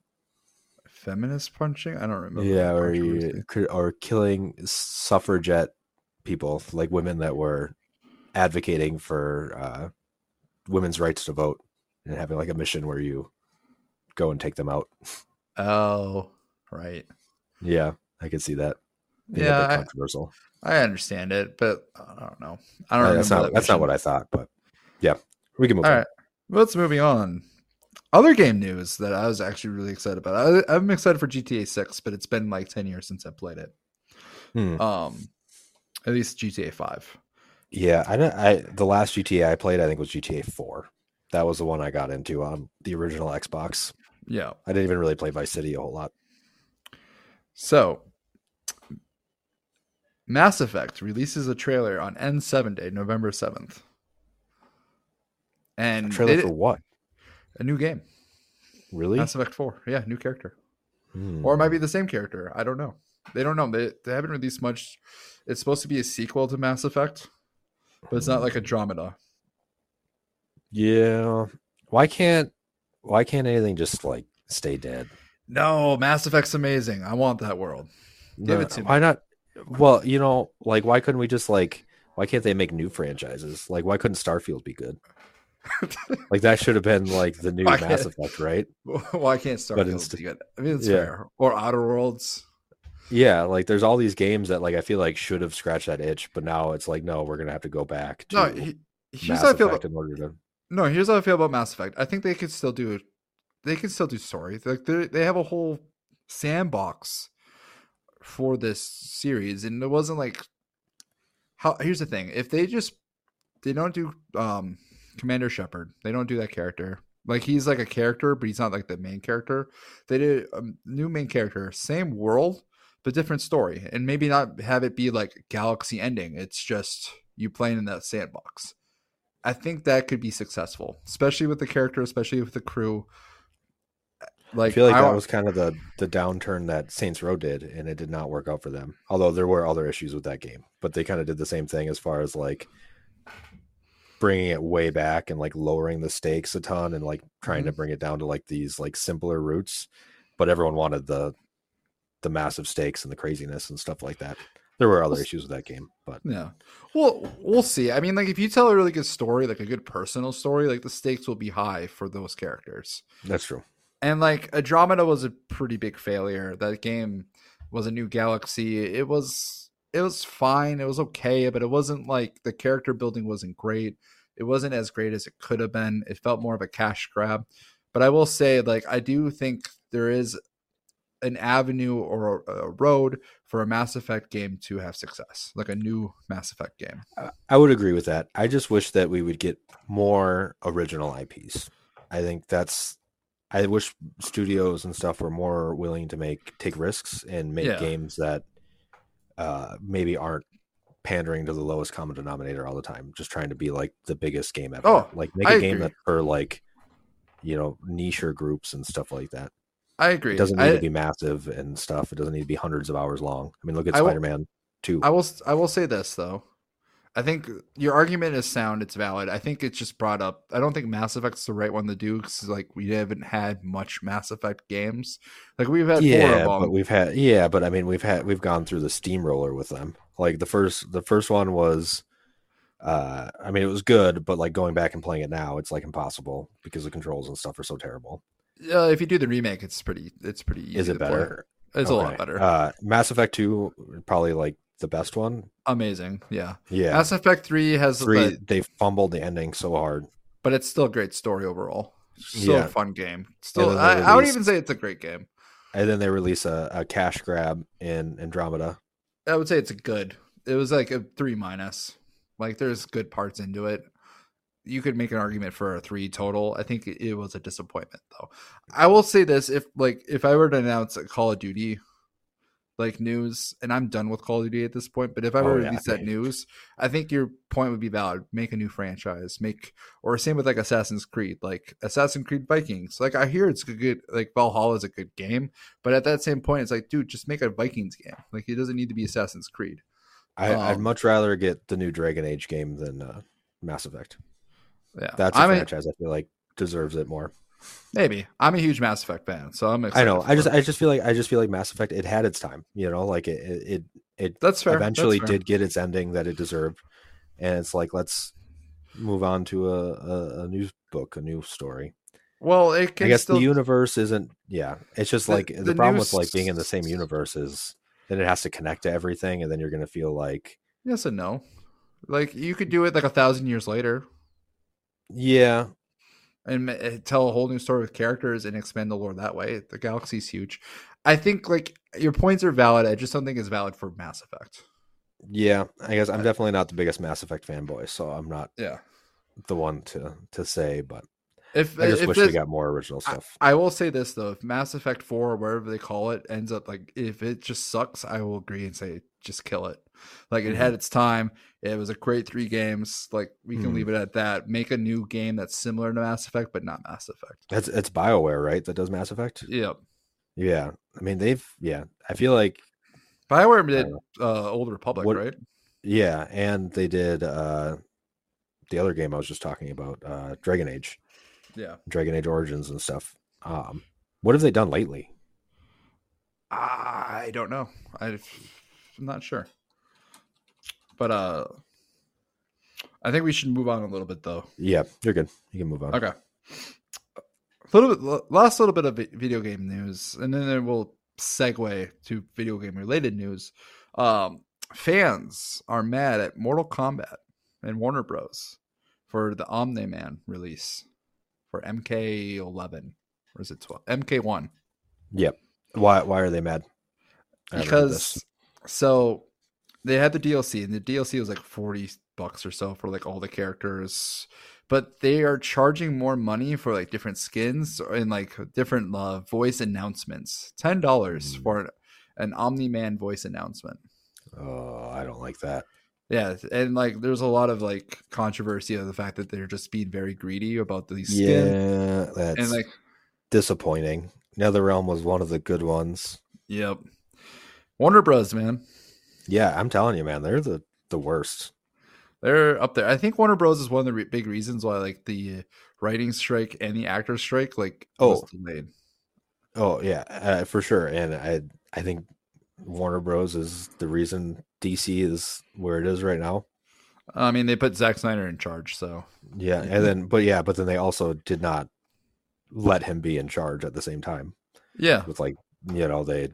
Feminist punching? I don't remember. yeah, or you or killing suffragette people, like women that were advocating for uh, women's rights to vote, and having like a mission where you go and take them out. Oh, right. Yeah, I could see that. being a Yeah, I- controversial. I understand it, but I don't know. I don't Uh, that's not that that's not what I thought, but yeah, we can move All on. right. Let's moving on. Other game news that I was actually really excited about. I, I'm excited for GTA 6, but it's been like 10 years since I played it. Hmm. Um, at least GTA 5. Yeah, I, don't- I the last GTA I played, I think was GTA Four. That was the one I got into on the original Xbox. Yeah. I didn't even really play Vice City a whole lot. So, Mass Effect releases a trailer on N7 Day, November 7th. And Trailer they for what? a new game, Really? Mass Effect 4. Yeah, new character. Hmm. Or it might be the same character. I don't know. They don't know. They, they haven't released much. It's supposed to be a sequel to Mass Effect, but it's not like Andromeda. Yeah. Why can't why can't anything just like stay dead? No, Mass Effect's amazing. I want that world. Give it to me. Why not? Well, you know, like why couldn't we just like why can't they make new franchises? Like why couldn't Starfield be good? Like that should have been like the new Mass Effect, right? Why can't Starfield instead- be good? I mean, it's Yeah. fair. Or Outer Worlds. Yeah, like there's all these games that like I feel like should have scratched that itch, but now it's like no, we're gonna have to go back to No, he, here's Mass how I feel. About, in order to. No, here's how I feel about Mass Effect. I think they could still do it. They can still do story. Like they they have a whole sandbox for this series, and it wasn't like. How here's the thing: if they just they don't do um Commander Shepard, they don't do that character. Like he's like a character, but he's not like the main character. They did a new main character, same world, but different story, and maybe not have it be like galaxy ending. It's just you playing in that sandbox. I think that could be successful, especially with the character, especially with the crew. Like I feel like that was kind of the the downturn that Saints Row did, and it did not work out for them. Although there were other issues with that game, but they kind of did the same thing as far as like bringing it way back and like lowering the stakes a ton and like trying to mm-hmm. bring it down to like these like simpler routes. But everyone wanted the the massive stakes and the craziness and stuff like that. There were other issues with that game, but Yeah. Well, we'll see. I mean, like if you tell a really good story, like a good personal story, like the stakes will be high for those characters. that's true. And like Andromeda was a pretty big failure. That game was a new galaxy. It was it was fine. It was okay, but it wasn't like the character building wasn't great. It wasn't as great as it could have been. It felt more of a cash grab. But I will say, like, I do think there is an avenue or a road for a Mass Effect game to have success, like a new Mass Effect game. I- would agree with that. I just wish that we would get more original IPs. I think that's. I wish studios and stuff were more willing to make take risks and make Yeah. games that uh, maybe aren't pandering to the lowest common denominator all the time. Just trying to be like the biggest game ever. Oh, like make I a game agree. that for like you know niche groups and stuff like that. I agree. It doesn't need I, to be massive and stuff. It doesn't need to be hundreds of hours long. I mean, look at Spider Man Two. I will I will say this though. I think your argument is sound. It's valid. I think it's just brought up. I don't think Mass Effect's the right one to do because like we haven't had much Mass Effect games. Like we've had four yeah, of them. but we've had yeah, but I mean we've had we've gone through the steamroller with them. Like the first the first one was uh I mean it was good, but like going back and playing it now, it's like impossible because the controls and stuff are so terrible. Uh, if you do the remake, it's pretty. It's pretty. Easy Is it to play. better? It's a lot better. Uh Mass Effect 2 probably like the best one. Amazing. Yeah. Yeah. Mass Effect Three has Three the, they fumbled the ending so hard. but it's still a great story overall. Still Yeah. a fun game. Still, I, I would even say it's a great game. And then they release a, a cash grab in Andromeda. I would say it's a good. It was like a three minus. Like there's good parts into it. You could make an argument for a three total. I think it, was a disappointment though. I will say this: if like if I were to announce a Call of Duty like news, and I'm done with Call of Duty at this point, but if I Oh, were to yeah, release that news, I think your point would be valid. Make a new franchise. Make or same with like Assassin's Creed, like Assassin's Creed Vikings. Like I hear it's a good like Valhalla is a good game, but at that same point, it's like, dude, just make a Vikings game. Like it doesn't need to be Assassin's Creed. I, I'd Um, much rather get the new Dragon Age game than uh, Mass Effect. Yeah, That's a I'm a, franchise I feel like deserves it more. maybe. I'm a huge Mass Effect fan, so I'm I know. I just it. I just feel like I just feel like Mass Effect it had its time. You know, like it it it, that's fair. eventually That's fair. did get its ending that it deserved, and it's like let's move on to a a, a new book, a new story. Well, it can I guess still. the universe isn't. Yeah, it's just The- like the, the problem with like being in the same universe is then it has to connect to everything, and then you're gonna feel like yes and no. Like you could do it like a thousand years later yeah, and eh, tell a whole new story with characters and expand the lore that way. The galaxy's huge. I think like your points are valid. I just don't think it's valid for Mass Effect. yeah. I guess I'm I- definitely not the biggest Mass Effect fanboy, so I'm not Yeah. the one to to say, but If I just if wish this- we got more original I, stuff. I will say this though, if Mass Effect Four or whatever they call it ends up like if it just sucks, I will agree and say just kill it. Like it Mhm. had its time. It was a great three games. Like we can Mhm. leave it at that. Make a new game that's similar to Mass Effect, but not Mass Effect. That's it's Bioware, right? That does Mass Effect. Yep. Yeah, I mean they've yeah. I feel like Bioware did know. uh, Old Republic, What- right? yeah, and they did uh the other game I was just talking about, uh Dragon Age, Yeah. Dragon Age Origins and stuff. Um, what have they done lately? I don't know. I, I'm not sure. But uh, I think we should move on a little bit though. Yeah, you're good. You can move on. Okay. A little bit, last little bit of video game news, and then we'll segue to video game related news. Um, fans are mad at Mortal Kombat and Warner Bros. for the Omni Man release for MK11. Or is it 12? MK1. Yep. Why why are they mad? I haven't read this. Because so they had the DLC, and the DLC was like 40 bucks or so for like all the characters. But they are charging more money for like different skins and like different uh, voice announcements. Ten dollars Hmm. for an, an Omni Man voice announcement. Oh, I don't like that. Yeah, and like there's a lot of like controversy of the fact that they're just being very greedy about these skins. Yeah, that's And like, disappointing. NetherRealm was one of the good ones. yep. Warner Bros, man. Yeah, I'm telling you, man, they're the the worst. They're up there. I think Warner Bros is one of the re- big reasons why like the writing strike and the actor strike like was Oh. delayed. Oh yeah, uh, for sure. And I I think Warner Bros is the reason DC is where it is right now. I mean, they put Zack Snyder in charge, so Yeah, and then but yeah, but then they also did not let him be in charge at the same time yeah, with like you know they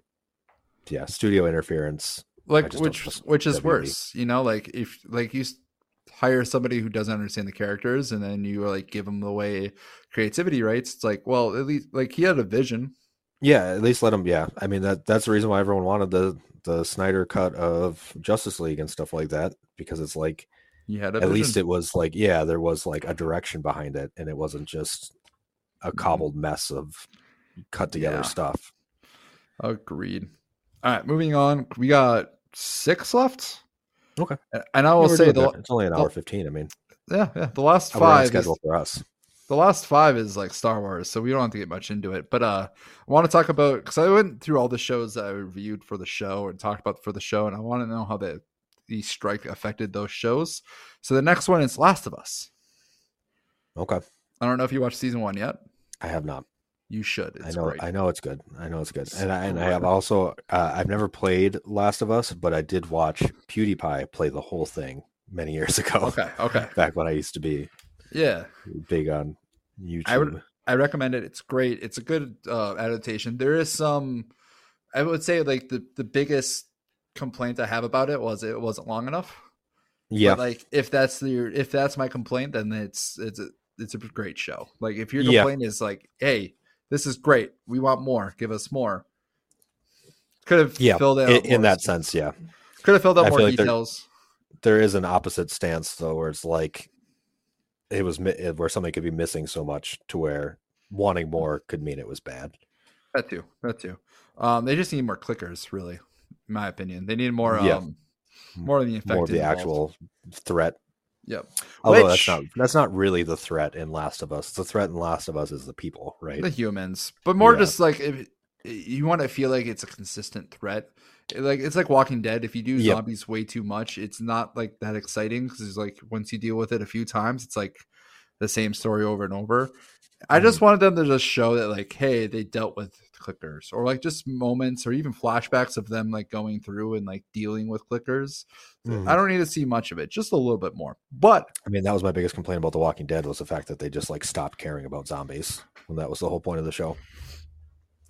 yeah studio interference. Like which which is WB. worse, you know, like if like you hire somebody who doesn't understand the characters and then you like give them away creativity rights. It's like, well, at least like he had a vision. Yeah, at least let him. Yeah, I mean that that's the reason why everyone wanted the the Snyder cut of Justice League and stuff like that because it's like He had at vision. least it was like yeah there was like a direction behind it and it wasn't just a mm-hmm. cobbled mess of cut together Yeah. stuff. Agreed. All right, moving on. We got six left. Okay. And I will say doing the it's only an the- hour fifteen. I mean, yeah, yeah, the last we're on five is, schedule for us. the last five is like Star Wars, so we don't have to get much into it. But uh I want to talk about because I went through all the shows that I reviewed for the show and talked about for the show, and I want to know how the the strike affected those shows. So the next one is Last of Us. Okay, I don't know if you watched season one yet. I have not. You should. It's I know. great. I know it's good. I know it's good. It's And I, and I have also. Uh, I've never played Last of Us, but I did watch PewDiePie play the whole thing many years ago. Okay. Okay. Back when I used to be Yeah. big on YouTube. I would- I recommend it. It's great. It's a good uh, adaptation. There is some, I would say, like the the biggest complaint I have about it was it wasn't long enough. yeah. But, like if that's your if that's my complaint, then it's it's a it's a great show. Like if your Yeah. complaint is like, hey, this is great, we want more, give us more. Could have yeah. filled out In, in that sense, yeah. Could have filled out I more like there- details. There is an opposite stance though, where it's like it was mi- where something could be missing so much to where wanting more could mean it was bad. That too. That too. Um, they just need more clickers, really, in my opinion. They need more. Yeah. Um, more of the More of the involved. actual threat. Yep. Although Which- that's not that's not really the threat in Last of Us. The threat in Last of Us is the people, right? the humans, but more Yeah. just like if you want to feel like it's a consistent threat. Like it's like Walking Dead. If you do Yep. zombies way too much, it's not like that exciting because it's like once you deal with it a few times, it's like the same story over and over. I Mm-hmm. just wanted them to just show that like, hey, they dealt with clickers, or like just moments, or even flashbacks of them like going through and like dealing with clickers. Mhm. I don't need to see much of it, just a little bit more. But I mean, that was my biggest complaint about The Walking Dead was the fact that they just like stopped caring about zombies when that was the whole point of the show.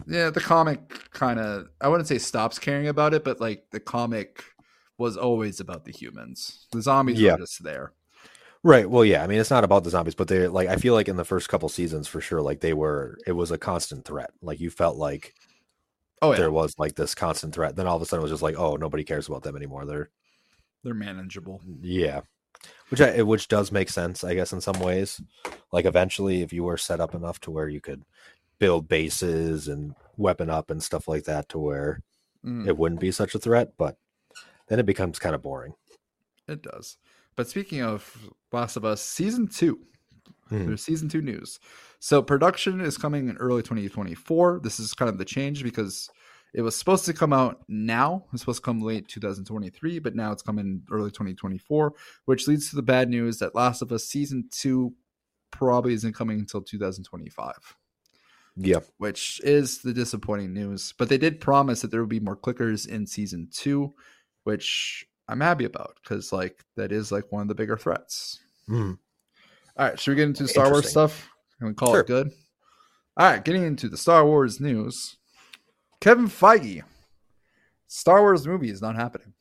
yeah, the comic kind of I wouldn't say stops caring about it, but like the comic was always about the humans. The zombies Yeah. were just there. Right. Well, yeah. I mean, it's not about the zombies, but they like I feel like in the first couple seasons for sure, like they were it was a constant threat. Like you felt like Oh yeah, there was like this constant threat. Then all of a sudden it was just like, oh, nobody cares about them anymore. They're they're manageable. yeah. Which I which does make sense, I guess, in some ways. Like eventually if you were set up enough to where you could build bases and weapon up and stuff like that to where Mm, it wouldn't be such a threat, but then it becomes kind of boring. it does. But speaking of Last of Us, season two, Hmm. there's season two news. So production is coming in early 2024. This is kind of the change because it was supposed to come out now. It was supposed to come late 2023, but now it's coming early 2024, which leads to the bad news that Last of Us season two probably isn't coming until 2025 Yeah. which is the disappointing news. But they did promise that there would be more clickers in season two, which I'm happy about because like that is like one of the bigger threats. Mhm. All right, should we get into Star Wars Interesting. stuff and call Sure. it good? All right, getting into the Star Wars news. Kevin Feige, Star Wars movie is not happening.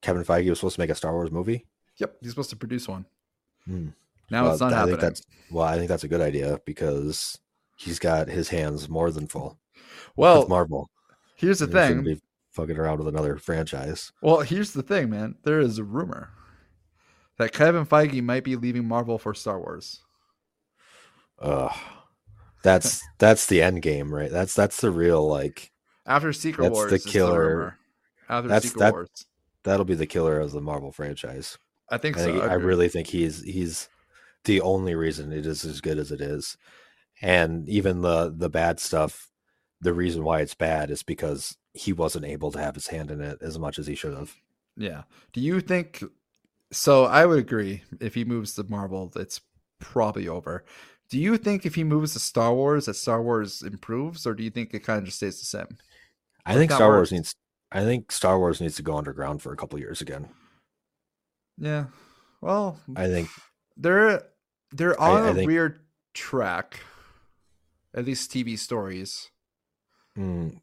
Kevin Feige was supposed to make a Star Wars movie. Yep, he's supposed to produce one. Hmm. Now Well, it's not I happening. think that's well, I think that's a good idea because he's got his hands more than full well, with Marvel. here's the He thing. Fucking around with another franchise. Well, here's the thing, man. There is a rumor that Kevin Feige might be leaving Marvel for Star Wars. Ugh. That's that's the end game, right? That's that's the real like After Secret That's Wars, the killer- rumor. After that's- Secret that- Wars, that'll be the killer of the Marvel franchise. I think I, so. think, I really think he's he's the only reason it is as good as it is. And even the the bad stuff, the reason why it's bad is because he wasn't able to have his hand in it as much as he should have. Yeah. Do you think? So I would agree. If he moves to Marvel, it's probably over. Do you think if he moves to Star Wars, that Star Wars improves, or do you think it kind of just stays the same? I think Star. Wars needs I think Star Wars needs to go underground for a couple years again. Yeah. Well, I think they're they're on I a think- weird track. At least TV stories. mm,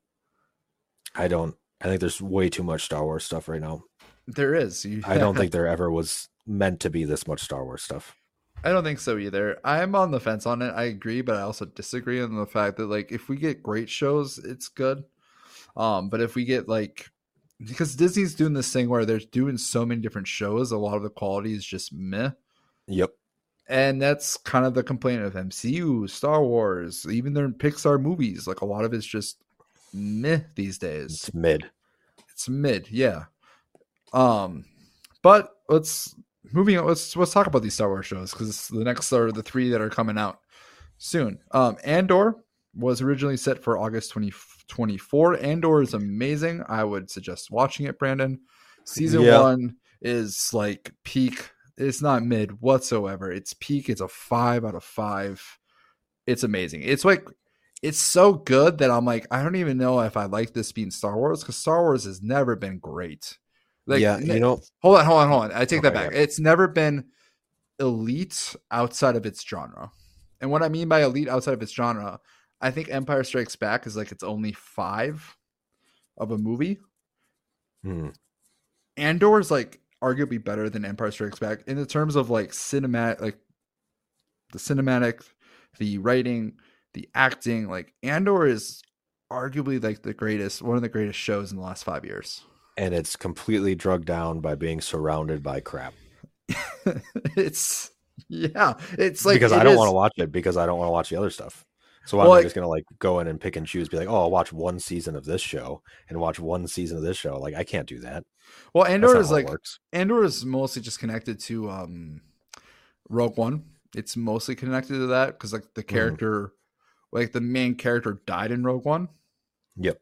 I don't I think there's way too much Star Wars stuff right now. There is. You- I don't think there ever was meant to be this much Star Wars stuff. I don't think so either. I'm on the fence on it. I agree, but I also disagree on the fact that like if we get great shows, it's good. Um, but if we get like because Disney's doing this thing where they're doing so many different shows, a lot of the quality is just meh. Yep. And that's kind of the complaint of MCU, Star Wars, even their Pixar movies. Like a lot of it's just meh these days. It's mid. It's mid, yeah. Um, but let's moving on. Let's let's talk about these Star Wars shows because the next are the three that are coming out soon. Um, Andor was originally set for August 2024. Andor is amazing. I would suggest watching it, Brandon. Season Yeah. one is like peak. It's not mid whatsoever. It's peak. It's a five out of five. It's amazing. It's like it's so good that I'm like, I don't even know if I like this being Star Wars because Star Wars has never been great. Like, yeah, you know, hold on, hold on, hold on. I take that back. yeah. It's never been elite outside of its genre. And what I mean by elite outside of its genre, I think Empire Strikes Back is like it's only five of a movie. hmm, Andor is like arguably better than Empire Strikes Back in the terms of like cinematic, like the cinematic, the writing, the acting. Like Andor is arguably like the greatest, one of the greatest shows in the last five years. and it's completely drugged down by being surrounded by crap. it's yeah, it's like because it I don't is- want to watch it because I don't want to watch the other stuff. So I'm Well, just gonna like go in and pick and choose, be like, oh, I'll watch one season of this show and watch one season of this show. Like I can't do that. Well, Andor is like works. Andor is mostly just connected to um Rogue One. It's mostly connected to that because like the Mm-hmm. character, like the main character, died in Rogue One. Yep.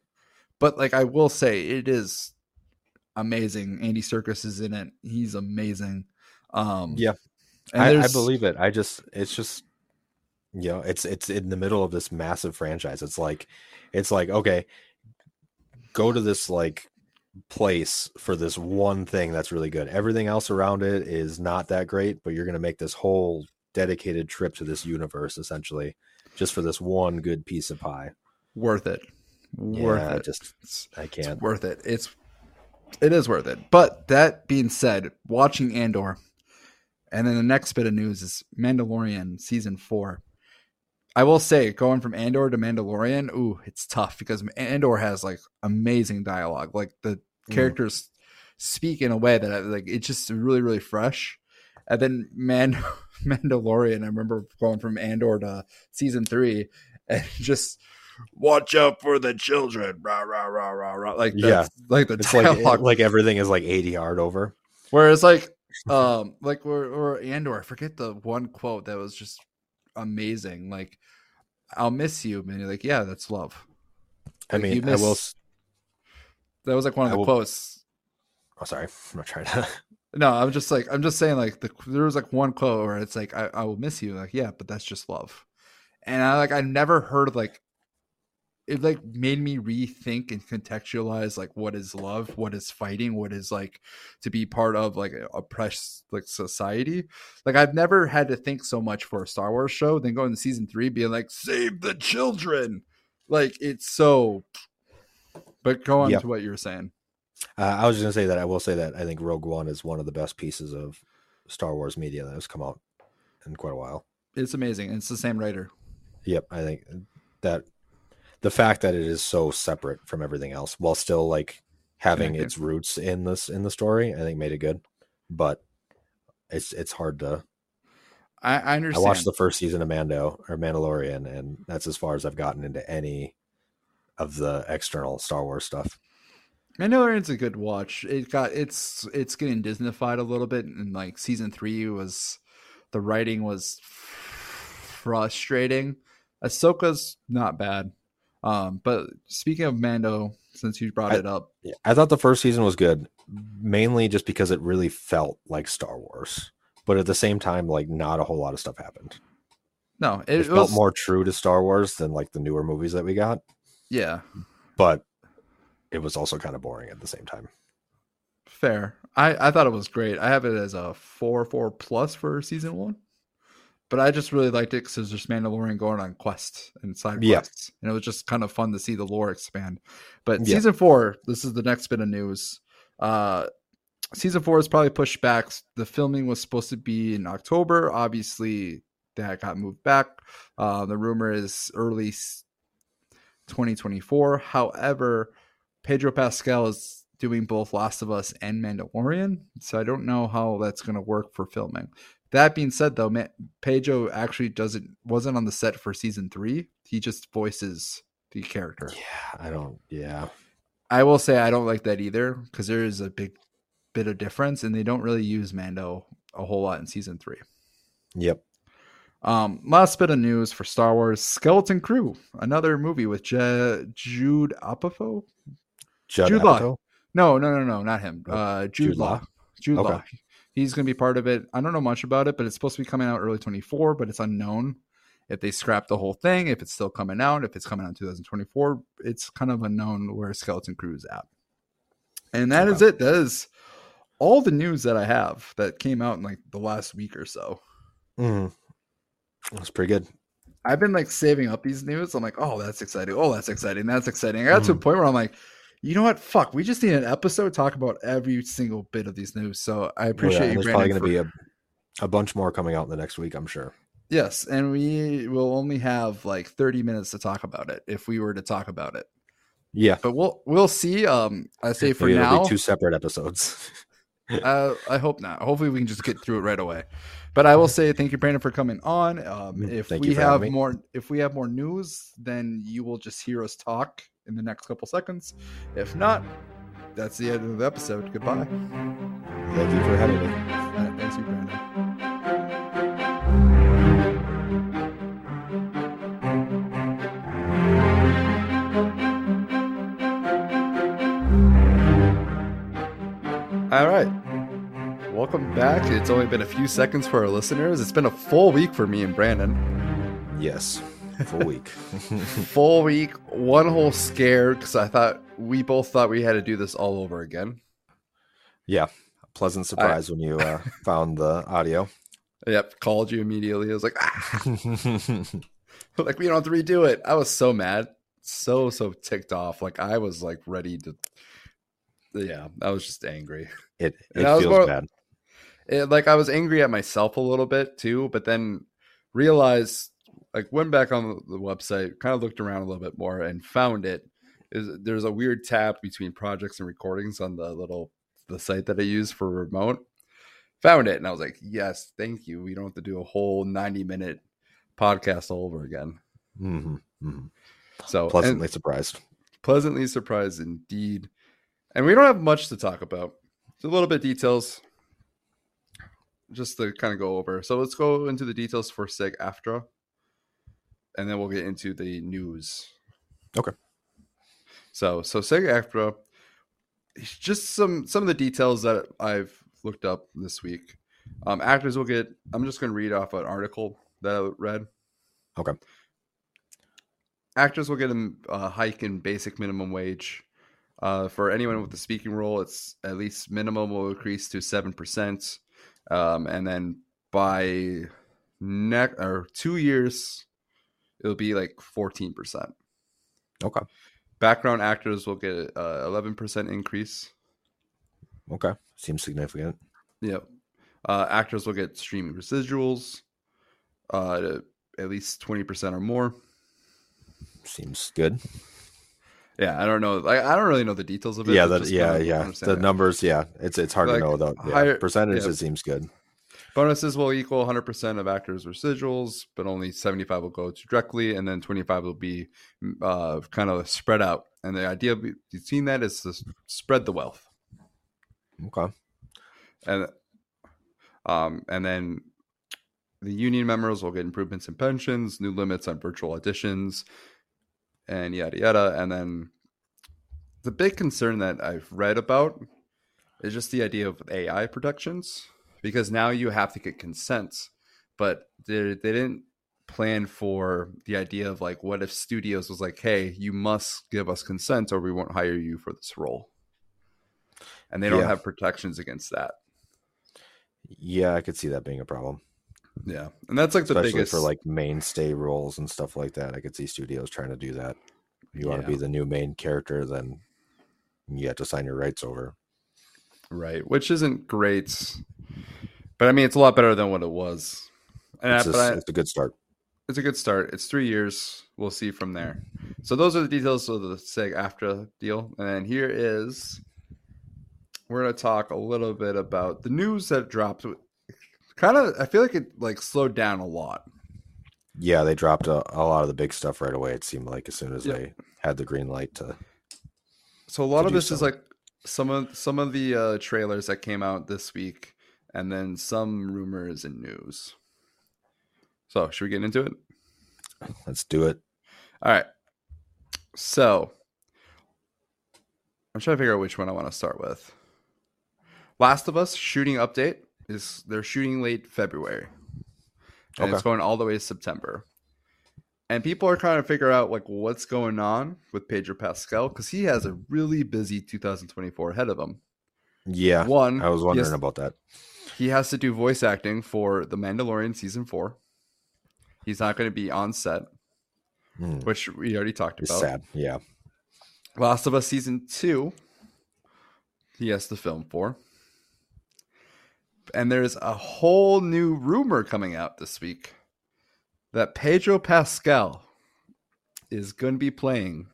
But like I will say, it is amazing. Andy Serkis is in it. He's amazing. Um, Yeah. I, I believe it. I just it's just you know, it's it's in the middle of this massive franchise. It's like it's like, okay, go to this like place for this one thing that's really good. Everything else around it is not that great, but you're gonna make this whole dedicated trip to this universe essentially just for this one good piece of pie. worth it. Worth Yeah, it. just I can't. worth it. It's it is worth it. But that being said, watching Andor, and then the next bit of news is Mandalorian season four. I will say, going from Andor to Mandalorian, ooh, it's tough because Andor has like amazing dialogue. Like the Mm. characters speak in a way that like it's just really really fresh. And then Man Mandalorian, I remember going from Andor to season three, and just watch out for the children, rah rah rah rah rah. Like Yeah. like the It's like dialogue. like everything is like 80 yard over. Whereas like um like or, or Andor, I forget the one quote that was just amazing. Like I'll miss you, and you're like, yeah, that's love. I Like, you mean, I will That was like one of I the will- quotes. Oh, sorry. I'm not trying to No, I'm just like I'm just saying like the there was like one quote where it's like I, I will miss you. Like, yeah, but that's just love. And I like I never heard like it like made me rethink and contextualize like what is love, what is fighting, what is like to be part of like a oppressed like society. Like I've never had to think so much for a Star Wars show than going to season three being like save the children. Like it's so but go on Yeah. to what you were saying. Uh, I was just gonna say that I will say that I think Rogue One is one of the best pieces of Star Wars media that has come out in quite a while. It's amazing. It's the same writer. Yep, I think that the fact that it is so separate from everything else, while still like having Connected. its roots in this in the story, I think made it good. But it's it's hard to. I, I I watched the first season of Mando or Mandalorian, and that's as far as I've gotten into any of the external Star Wars stuff. Mandalorian's a good watch. It got it's it's getting Disneyfied a little bit, and like season three was the writing was frustrating. Ahsoka's not bad, um, but speaking of Mando, since you brought I- it up, Yeah, I thought the first season was good, mainly just because it really felt like Star Wars. But at the same time, like not a whole lot of stuff happened. no, It, it, felt was more true to Star Wars than like the newer movies that we got, yeah, but it was also kind of boring at the same time. fair. I I thought it was great. I have it as a four four plus for season one. But I just really liked it because there's just Mandalorian going on quests and side Yeah. quests, and it was just kind of fun to see the lore expand. But Yeah. season four, this is the next bit of news. Uh, season four is probably pushed back. The filming was supposed to be in October. Obviously, that got moved back. Uh, the rumor is early 2024. However, Pedro Pascal is doing both Last of Us and Mandalorian, so I don't know how that's going to work for filming. That being said, though, Pedro actually doesn't wasn't on the set for season three. He just voices the character. Yeah, I don't. Yeah, I will say I don't like that either because there is a big bit of difference, and they don't really use Mando a whole lot in season three. Yep. Um, last bit of news for Star Wars: Skeleton Crew, another movie with Je- Jude Apatow. Judd Jude Apatow? Law. No, no, no, no, not him. Uh, Jude, Jude Law. Law? Jude Okay. Law. He's going to be part of it. I don't know much about it, but it's supposed to be coming out early 24, but it's unknown if they scrap the whole thing, if it's still coming out, if it's coming out in 2024. It's kind of unknown where Skeleton Crew is at. And that is Okay. it. That is all the news that I have that came out in like the last week or so. Mhm. That's pretty good. I've been like saving up these news. I'm like, oh, that's exciting. Oh, that's exciting. That's exciting. I got to a point where I'm like, you know what? Fuck. We just need an episode to talk about every single bit of these news. So I Oh, yeah, appreciate and you, There's probably going to for- be a, a bunch more coming out in the next week, I'm sure. yes, and we will only have like 30 minutes to talk about it if we were to talk about it. Yeah. But we'll we'll see. Um, I say for Maybe now, be two separate episodes. uh, I hope not. Hopefully, we can just get through it right away. But I will say thank you, Brandon, for coming on. Um, Mm, if thank we have more, if we have more news, then you will just hear us talk in the next couple seconds. If not, that's the end of the episode. Goodbye. Thank you for having me. Uh, thanks, you, Brandon. All right. Welcome back. It's only been a few seconds for our listeners. It's been a full week for me and Brandon. Yes. Full week. Full week, one whole scare because I thought we both thought we had to do this all over again. yeah. Pleasant surprise when you uh, found the audio. Yep, called you immediately. I was like, ah, like we don't have to redo it. I was so mad, so so ticked off. Like I was like ready to. Yeah, I was just angry. It, it feels more- bad. It, like I was angry at myself a little bit too, but then realized like went back on the website, kind of looked around a little bit more, and found it. Is there's a weird tab between projects and recordings on the little the site that I use for remote. Found it, and I was like, yes, thank you. We don't have to do a whole ninety minute podcast all over again. hmm hmm So Pleasantly surprised. pleasantly surprised indeed. And we don't have much to talk about. Just a little bit details, just to kind of go over. So let's go into the details for SAG-AFTRA, and then we'll get into the news. Okay. So so SAG-AFTRA, just some some of the details that I've looked up this week. Um, actors will get. I'm just going to read off an article that I read. Okay. Actors will get a uh, hike in basic minimum wage. Uh, for anyone with a speaking role, it's at least minimum will increase to seven percent, um, and then by next or two years, it'll be like fourteen percent. Okay. Background actors will get uh, eleven percent increase. Okay. Seems significant. Yep. Uh, actors will get streaming residuals, uh, at least twenty percent or more. Seems good. Yeah, I don't know. Like, I don't really know the details of it. yeah, that yeah, yeah. The numbers, yeah. It's it's hard Like, to know though. Yeah. higher- Percentage yeah. it seems good. Bonuses will equal 100% of actors' residuals, but only 75 will go to directly, and then 25 will be uh, kind of spread out. And the idea be- between that is to spread the wealth. Okay. and um and then the union members will get improvements in pensions, new limits on virtual auditions, and yada yada. And then the big concern that I've read about is just the idea of AI productions because now you have to get consents. but they they didn't plan for the idea of like what if studios was like, hey, you must give us consent or we won't hire you for this role. And they don't Yeah. have protections against that. Yeah, I could see that being a problem. Yeah, and that's like the Especially biggest for like mainstay roles and stuff like that. I could see studios trying to do that. If you want to be the new main character, then you have to sign your rights over. right? Which isn't great, but I mean, it's a lot better than what it was. And It's, I, a, but I, it's a good start. it's a good start. It's three years. We'll see from there. So those are the details of the SAG-AFTRA deal. And then here is we're gonna talk a little bit about the news that dropped. Kind of, I feel like it like slowed down a lot. Yeah, they dropped a, a lot of the big stuff right away. It seemed like as soon as Yep. they had the green light to. So a lot of this is like some of some of the uh, trailers that came out this week, and then some rumors and news. So should we get into it? Let's do it. All right. So I'm trying to figure out which one I want to start with. Last of Us shooting update is they're shooting late February. And it's going all the way to September. And people are trying to figure out like what's going on with Pedro Pascal because he has a really busy 2024 ahead of him. Yeah, One, I was wondering has- about that. He has to do voice acting for The Mandalorian season four. He's not going to be on set, Hmm. which we already talked It's about. sad. Yeah. Last of Us season two, he has to film for. And there's a whole new rumor coming out this week that Pedro Pascal is going to be playing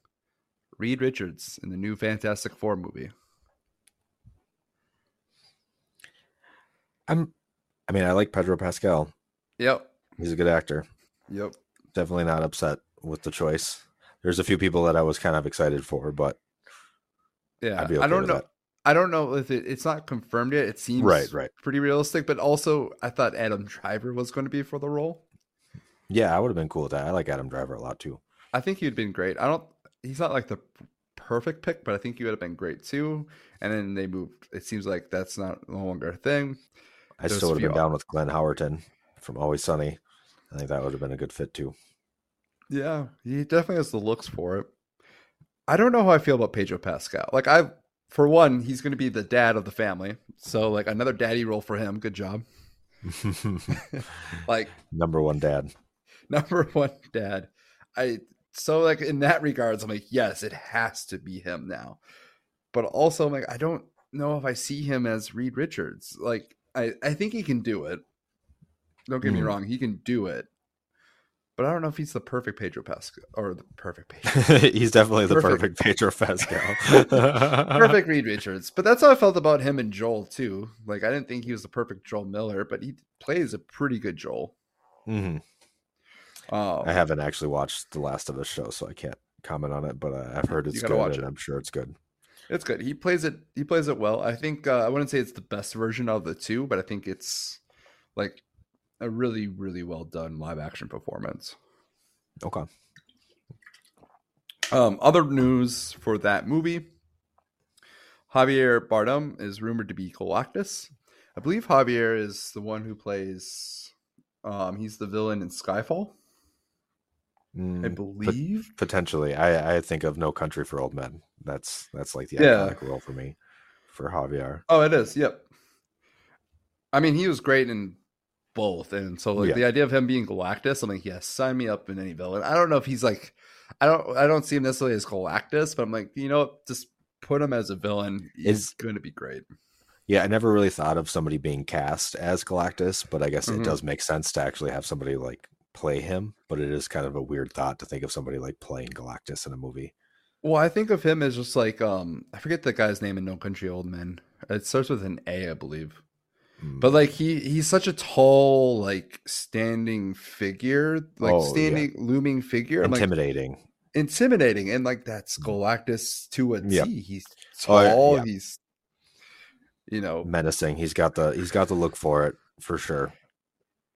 Reed Richards in the new Fantastic Four movie. I'm. I mean, I like Pedro Pascal. Yep. He's a good actor. Yep. Definitely not upset with the choice. There's a few people that I was kind of excited for, but Yeah. Okay I don't know. that. I don't know if it, it's not confirmed yet. It seems Right, right. pretty realistic, but also I thought Adam Driver was going to be for the role. Yeah, I would have been cool with that. I like Adam Driver a lot too. I think he'd been great. I don't. He's not like the perfect pick, but I think he would have been great too. And then they moved. It seems like that's not no longer a thing. I still would have been down with Glenn Howerton from Always Sunny. I think that would have been a good fit too. Yeah, he definitely has the looks for it. I don't know how I feel about Pedro Pascal. Like I, for one, he's going to be the dad of the family, so like another daddy role for him. Good job. Like Number one dad. number one dad. I so like in that regards, I'm like, yes, it has to be him now. But also, I'm like, I don't know if I see him as Reed Richards. Like, I I think he can do it. Don't get me Mhm. wrong, he can do it. But I don't know if he's the perfect Pedro Pascal or the perfect Pedro, He's definitely the Perfect. perfect, Pedro Pascal. perfect Reed Richards. But that's how I felt about him and Joel too. Like, I didn't think he was the perfect Joel Miller, but he plays a pretty good Joel. hmm Um, I haven't actually watched the Last of Us show, so I can't comment on it. But uh, I've heard it's good, watch and it. I'm sure it's good. It's good. He plays it. He plays it well. I think uh, I wouldn't say it's the best version of the two, but I think it's like a really, really well done live action performance. Okay. Um, other news for that movie: Javier Bardem is rumored to be Galactus. I believe Javier is the one who plays. Um, he's the villain in Skyfall, I Mm, believe. potentially, I I think of No Country for Old Men. That's that's like the Yeah. iconic role for me for Javier. Oh, it is. Yep. I mean, he was great in both, and so like Yeah. the idea of him being Galactus, I'm like, yes, sign me up in any villain. I don't know if he's like, I don't, I don't see him necessarily as Galactus, but I'm like, you know, just put him as a villain. He's Is- going to be great. Yeah, I never really thought of somebody being cast as Galactus, but I guess Mhm. it does make sense to actually have somebody like play him. But it is kind of a weird thought to think of somebody like playing Galactus in a movie. Well, I think of him as just like, um, I forget the guy's name in No Country Old Men. It starts with an A, I believe. Mm. But like he he's such a tall, like standing figure, like Oh, yeah. standing looming figure. I'm like, intimidating. intimidating and like that's galactus to a T. Yeah. he's Oh, tall yeah. he's you know menacing. He's got the he's got the look for it for sure.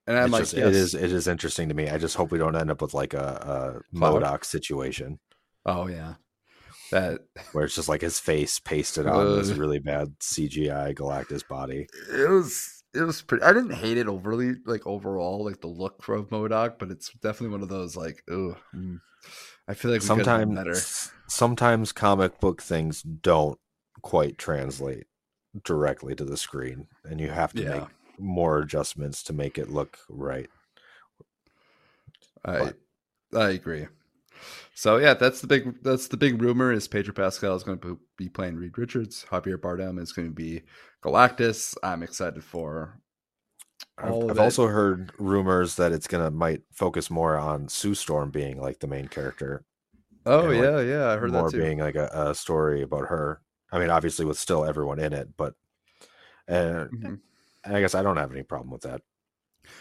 And i'm It's like just- yes. it is it is interesting to me. I just hope we don't end up with like a, a MODOK situation oh yeah that where it's just like his face pasted on this really bad CGI Galactus body. it was it was pretty i didn't hate it overly like overall like the look of MODOK but it's definitely one of those like oh i feel like we could have done better sometimes sometimes comic book things don't quite translate directly to the screen and you have to Yeah. make more adjustments to make it look right i i agree So yeah, that's the big that's the big rumor is Pedro Pascal is going to be playing Reed Richards. Javier Bardem is going to be Galactus. I'm excited for. I've, I've also heard rumors that it's gonna might focus more on Sue Storm being like the main character, Oh and, like, yeah, yeah, I heard more that too. being like a, a story about her. I mean, obviously with still everyone in it, but uh, Mhm. I guess I don't have any problem with that.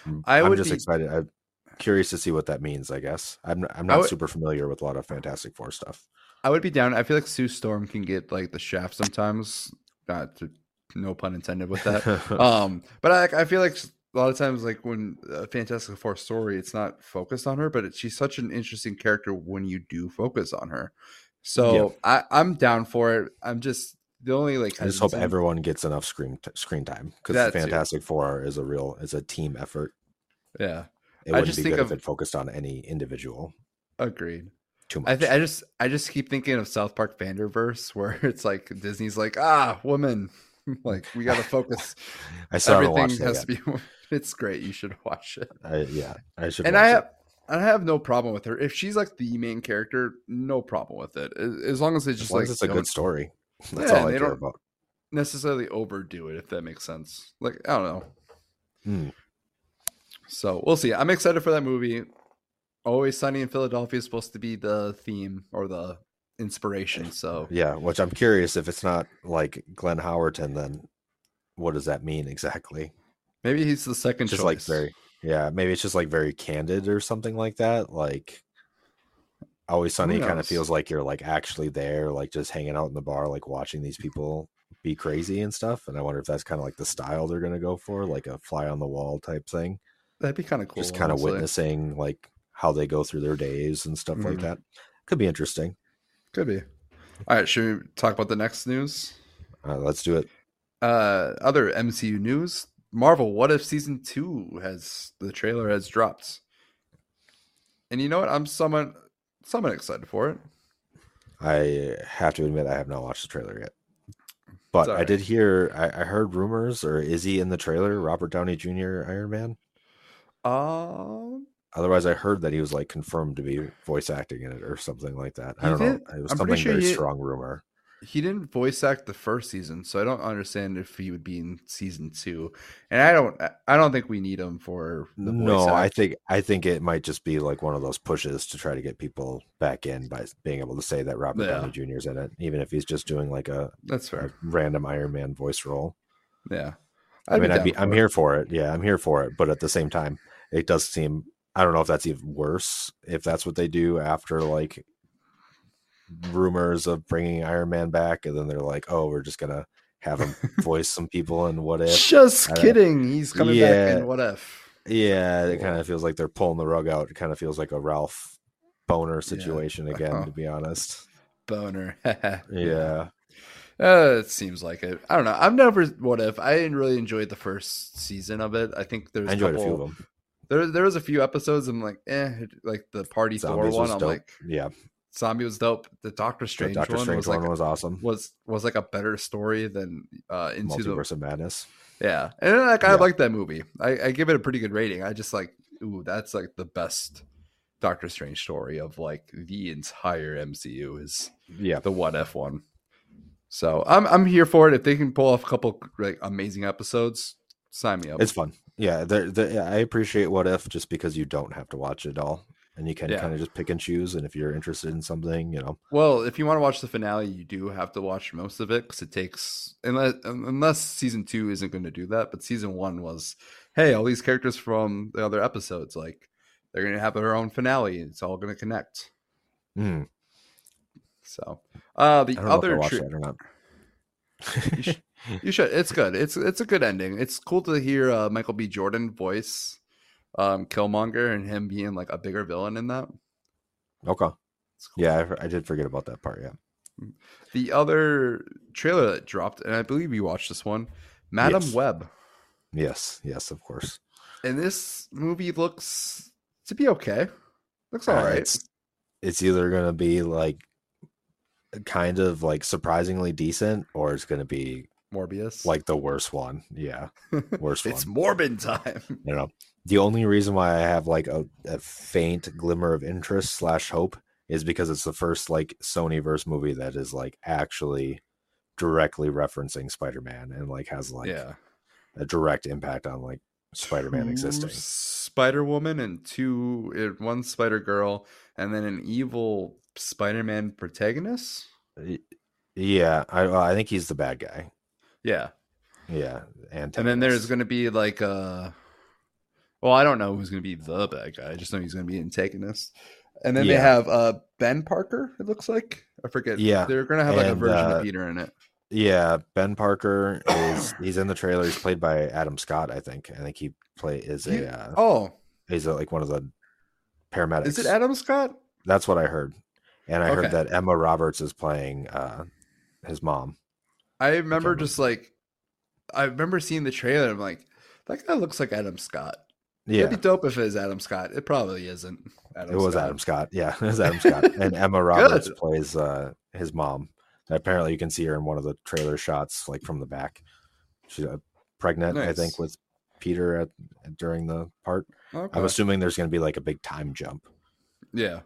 I'm, I I'm just be- excited. I'm curious to see what that means. I guess I'm I'm not would- super familiar with a lot of Fantastic Four stuff. I would be down. I feel like Sue Storm can get like the shaft sometimes. Not to, no pun intended with that. um, but I I feel like a lot of times, like when a Fantastic Four story, it's not focused on her, but it, she's such an interesting character when you do focus on her. So I, I'm down for it. I'm just the only like I just hope everyone gets enough screen t- screen time because the too. Fantastic Four is a real is a team effort. Yeah, It I wouldn't just be think good of- if it focused on any individual agreed. too much. I th- I just I just keep thinking of South Park Panderverse, where it's like Disney's like ah woman, like we got to focus. I still Everything has to be. It's great. You should watch it. I, yeah, I should. and I it. have I have no problem with her if she's like the main character. No problem with it as, as long as as just long like as it's a good story. That's Yeah, all I they care don't- about. necessarily overdo it. If that makes sense. Like I don't know. Hmm. So we'll see. I'm excited for that movie. Always Sunny in Philadelphia is supposed to be the theme or the inspiration. So Yeah, which I'm curious if it's not like Glenn Howerton, then what does that mean exactly? maybe he's the second Just choice. like very, yeah, maybe it's just like very candid or something like that. Like Always Sunny kind of feels like you're like actually there, like just hanging out in the bar, like watching these people be crazy and stuff. And I wonder if that's kind of like the style they're gonna go for, like a fly on the wall type thing. That'd be kind of cool. just kind of witnessing like how they go through their days and stuff like Mhm. that. Could be interesting. Could be. All right, should we talk about the next news? Uh, let's do it. Uh, other MCU news: Marvel What If season two has the trailer has dropped, and you know what? I'm somewhat somewhat excited for it. I have to admit I have not watched the trailer yet. But It's I did hear I, I heard rumors or is he in the trailer, Robert Downey Jr. Iron Man? Um, Otherwise I heard that he was like confirmed to be voice acting in it or something like that. I don't did- know. It was I'm something sure very he- strong rumor. He didn't voice act the first season, so I don't understand if he would be in season two. And I don't, I don't think we need him for the voice No, I think I think it might just be like one of those pushes to try to get people back in by being able to say that Robert Yeah. Downey Jr. is in it, even if he's just doing like a, that's a fair. random Iron Man voice role. Yeah, I mean, I'd be, I'm it. here for it. Yeah, I'm here for it. But at the same time, it does seem I don't know if that's even worse if that's what they do after like rumors of bringing Iron Man back, and then they're like, oh, we're just gonna have him voice some people and what if? Just kidding. He's coming back Yeah. in What If. Yeah, it kind of feels like they're pulling the rug out. It kind of feels like a Ralph Bohner situation again, Uh-huh. to be honest. Boner. Yeah, Uh, it seems like it. I don't know. I've never. What if I didn't really enjoyed the first season of it? I think there's I enjoyed a a few of them. There, there was a few episodes. I'm like, eh, like the Party Zombies Thor one. I'm dope. like, yeah, Zombie was dope. The Doctor the Strange Doctor one Strange was like one was awesome. was was like a better story than uh into the Multiverse of Madness. yeah. And like I Yeah. like that movie. I, I give it a pretty good rating. I just like ooh, that's like the best Doctor Strange story of like the entire MCU is Yeah, the What If one. So I'm I'm here for it. If they can pull off a couple like amazing episodes, sign me up. It's fun. Yeah, the, the, I appreciate What If just because you don't have to watch it all, and you can Yeah. kind of just pick and choose. And if you're interested in something, you know, well, if you want to watch the finale, you do have to watch most of it because it takes unless unless season two isn't going to do that. But season one was, hey, all these characters from the other episodes, like they're going to have their own finale. It's all going to connect. Hmm, So, uh, the I don't know if I other tri- that or not. You should- You should. It's good. It's it's a good ending. It's cool to hear uh, Michael B. Jordan voice um, Killmonger and him being like a bigger villain in that. okay, cool. yeah, I, I did forget about that part. Yeah, The other trailer that dropped, and I believe you watched this one, Madam Yes. Web, yes, yes, of course. and this movie looks to be okay. Looks all Uh, right. It's it's either gonna be like kind of like surprisingly decent, or it's gonna be Morbius, like the worst one. Yeah, worst it's one. Morbin time. you know the only reason why i have like a, a faint glimmer of interest slash hope is because it's the first like Sony verse movie that is like actually directly referencing Spider-Man and like has like yeah. a direct impact on like Spider-Man existing. Spider Woman and two, uh, one Spider Girl, and then an evil Spider Man protagonist. Yeah, I I think he's the bad guy. Yeah, Yeah, and and then there's going to be like a. Well, I don't know who's going to be the bad guy. I just know he's going to be antagonist. And then they have uh Ben Parker. It looks like I forget. Yeah, they're going to have like a and, version uh, of Peter in it. yeah Ben Parker is he's in the trailer. He's played by Adam Scott, I think. I think he play is He- a uh, oh, he's a, like one of the paramedics. is it Adam Scott? That's what I heard, and I Okay. heard that Emma Roberts is playing uh his mom. I remember just like I remember seeing the trailer. I'm like, that guy looks like Adam Scott. Yeah, It'd be dope if it is Adam Scott. It probably isn't. Adam it was Scott. Adam Scott. Yeah, it was Adam Scott, and Emma Roberts plays uh his mom. Apparently, you can see her in one of the trailer shots, like from the back. She's uh, pregnant, I think, with Peter at during the part. Okay. I'm assuming there's going to be like a big time jump yeah.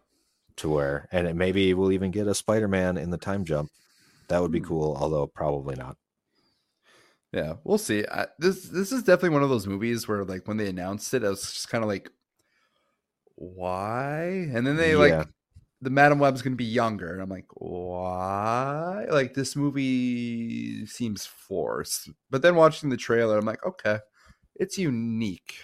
to where, and it maybe we'll even get a Spider-Man in the time jump. That would be Hmm. cool, although probably not. Yeah, we'll see. I, this this is definitely one of those movies where like when they announced it, I was just kind of like, why? And then they Yeah. like the Madame Web's gonna be younger, and I'm like, why? Like this movie seems forced. But then watching the trailer, I'm like, okay, it's unique.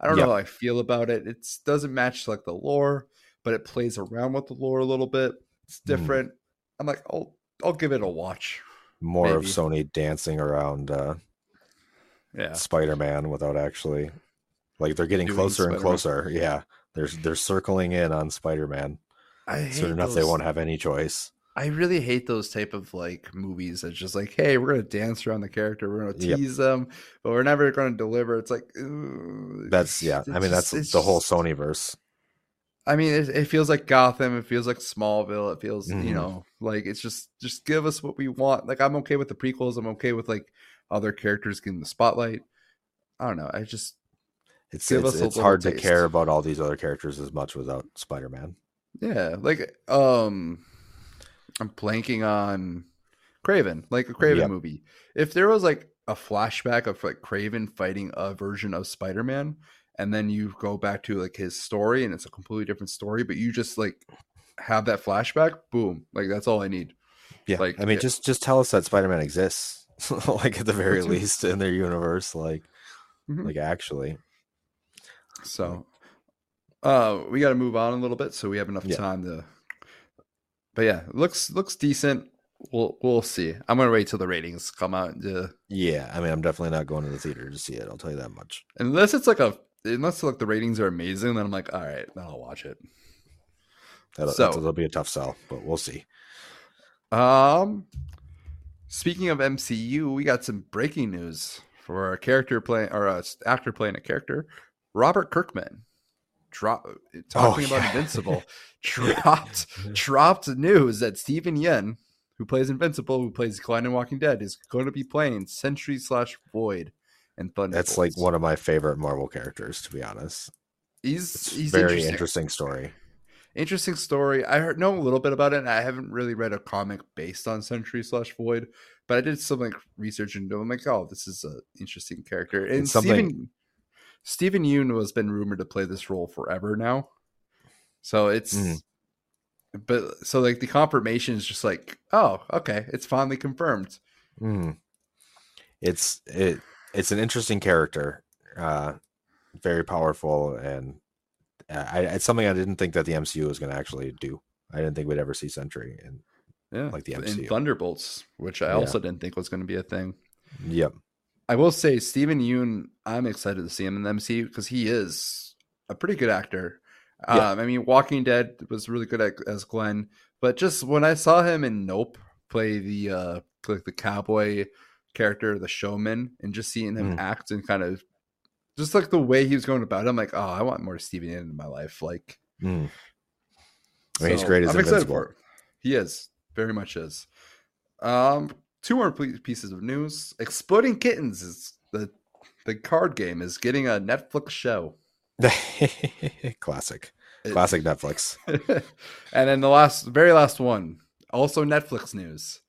I don't Yeah. know how I feel about it. It doesn't match like the lore, but it plays around with the lore a little bit. It's Mhm. different. I'm like, I'll I'll give it a watch. More of Sony dancing around uh, Yeah. Spider-Man without actually, like they're getting Doing closer and Spider-Man. closer. Yeah, they're they're circling in on Spider-Man. I Soon enough, they won't have any choice. I really hate those type of like movies that's just like, hey, we're gonna dance around the character, we're gonna Yep. tease them, but we're never gonna deliver. It's like ooh, That's yeah. it's I mean, just- that's the whole just- Sony verse. I mean, it, it feels like Gotham. It feels like Smallville. It feels, Mhm. you know, like it's just just give us what we want. Like I'm okay with the prequels. I'm okay with like other characters getting the spotlight. I don't know. I just It's Give it's, us a it's hard to care about all these other characters as much without Spider-Man. Yeah, like um I'm blanking on Kraven, like a Kraven Yep. movie. If there was like a flashback of like Kraven fighting a version of Spider-Man and then you go back to like his story and it's a completely different story, but you just like have that flashback, boom. Like that's all I need. Yeah, Like, I mean, yeah. just just tell us that Spider-Man exists, like at the very least in their universe. Like, Mhm. like actually, So uh we got to move on a little bit so we have enough Yeah. time to But yeah, looks looks decent. We'll we'll see. I'm to wait till the ratings come out to yeah. I mean, I'm definitely not going to the theater to see it. I'll tell you that much. unless it's like a unless like the ratings are amazing then i'm like all right then i'll watch it That'll, So- that'll be a tough sell, but we'll see. um speaking of mcu we got some breaking news for a character playing or a actor playing a character robert kirkman drop talking about yeah. invincible dropped dropped news that Steven Yeun who plays invincible who plays Glenn in walking dead is going to be playing sentry slash void and thunder That's like one of my favorite Marvel characters, to be honest. he's It's he's very interesting. interesting story. interesting story. I heard know a little bit about it. and I haven't really read a comic based on Sentry slash Void, but I did some like research into. I'm like, oh, this is an interesting character. And It's something- Steven Steven Yeun has been rumored to play this role forever now, so it's. Mm. But so like the confirmation is just like, oh, okay, it's finally confirmed. Mm. It's it. It's an interesting character, uh, very powerful, and uh, I, it's something I didn't think that the MCU was going to actually do. I didn't think we'd ever see Sentry, and Yeah, Like the in MCU. Thunderbolts, which I Yeah. also didn't think was going to be a thing. yep, I will say Steven Yeun, I'm excited to see him in the MCU because he is a pretty good actor. Yeah. Um, I mean, Walking Dead was really good at, as Glenn, but just when I saw him in Nope play the uh like the cowboy character, the showman, and just seeing him Mm. act and kind of just like the way he was going about it, I'm like, oh, I want more Yeun in my life. Like, Mm. I mean, he's great as I'm excited for it. He is very much is. Um, two more pieces of news: Exploding Kittens is the the card game is getting a Netflix show. classic. Classic Netflix. and then the last, very last one, also Netflix news: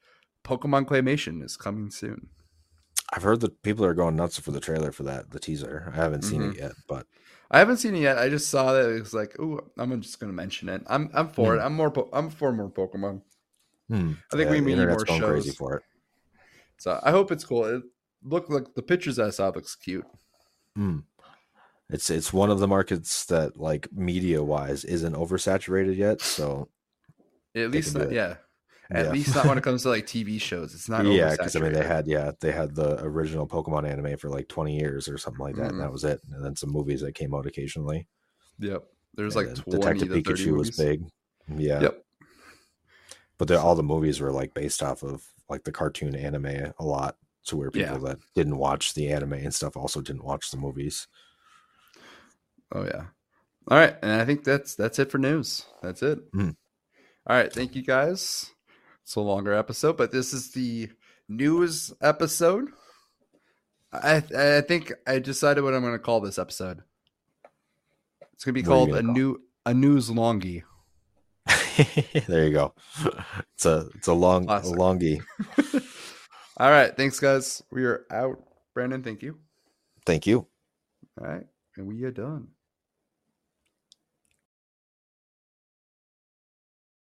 Pokemon Claymation is coming soon. I've heard that people are going nuts for the trailer for that, the teaser. I haven't seen Mm-hmm. it yet, but I haven't seen it yet. I just saw that it was like, oh, I'm just gonna mention it. I'm I'm for it. I'm more. Po- I'm for more Pokemon. hmm, I think we need more going crazy shows. for it. So I hope it's cool. It look like the pictures I saw looks cute. Hmm. It's it's one of the markets that like media wise isn't oversaturated yet. So At least not, yeah. At yeah. least not when it comes to like TV shows. It's not. yeah, because I mean they had yeah they had the original Pokemon anime for like twenty years or something like that, and Mhm. that was it. And then some movies that came out occasionally. Yep. There's And like 20 Detective to 30 Pikachu was big. Yeah. Yep. But all the movies were like based off of like the cartoon anime a lot, to where people Yeah. that didn't watch the anime and stuff also didn't watch the movies. Oh yeah. All right, and I think that's that's it for news. That's it. Mhm. All right, thank you guys. It's a longer episode, but this is the news episode. I I think I decided what I'm going to call this episode. It's going to be What called a call new a news longie. there you go. It's a it's a long a Classic. longie. All right, thanks guys. We are out. Brandon, thank you. Thank you. All right, and we are done.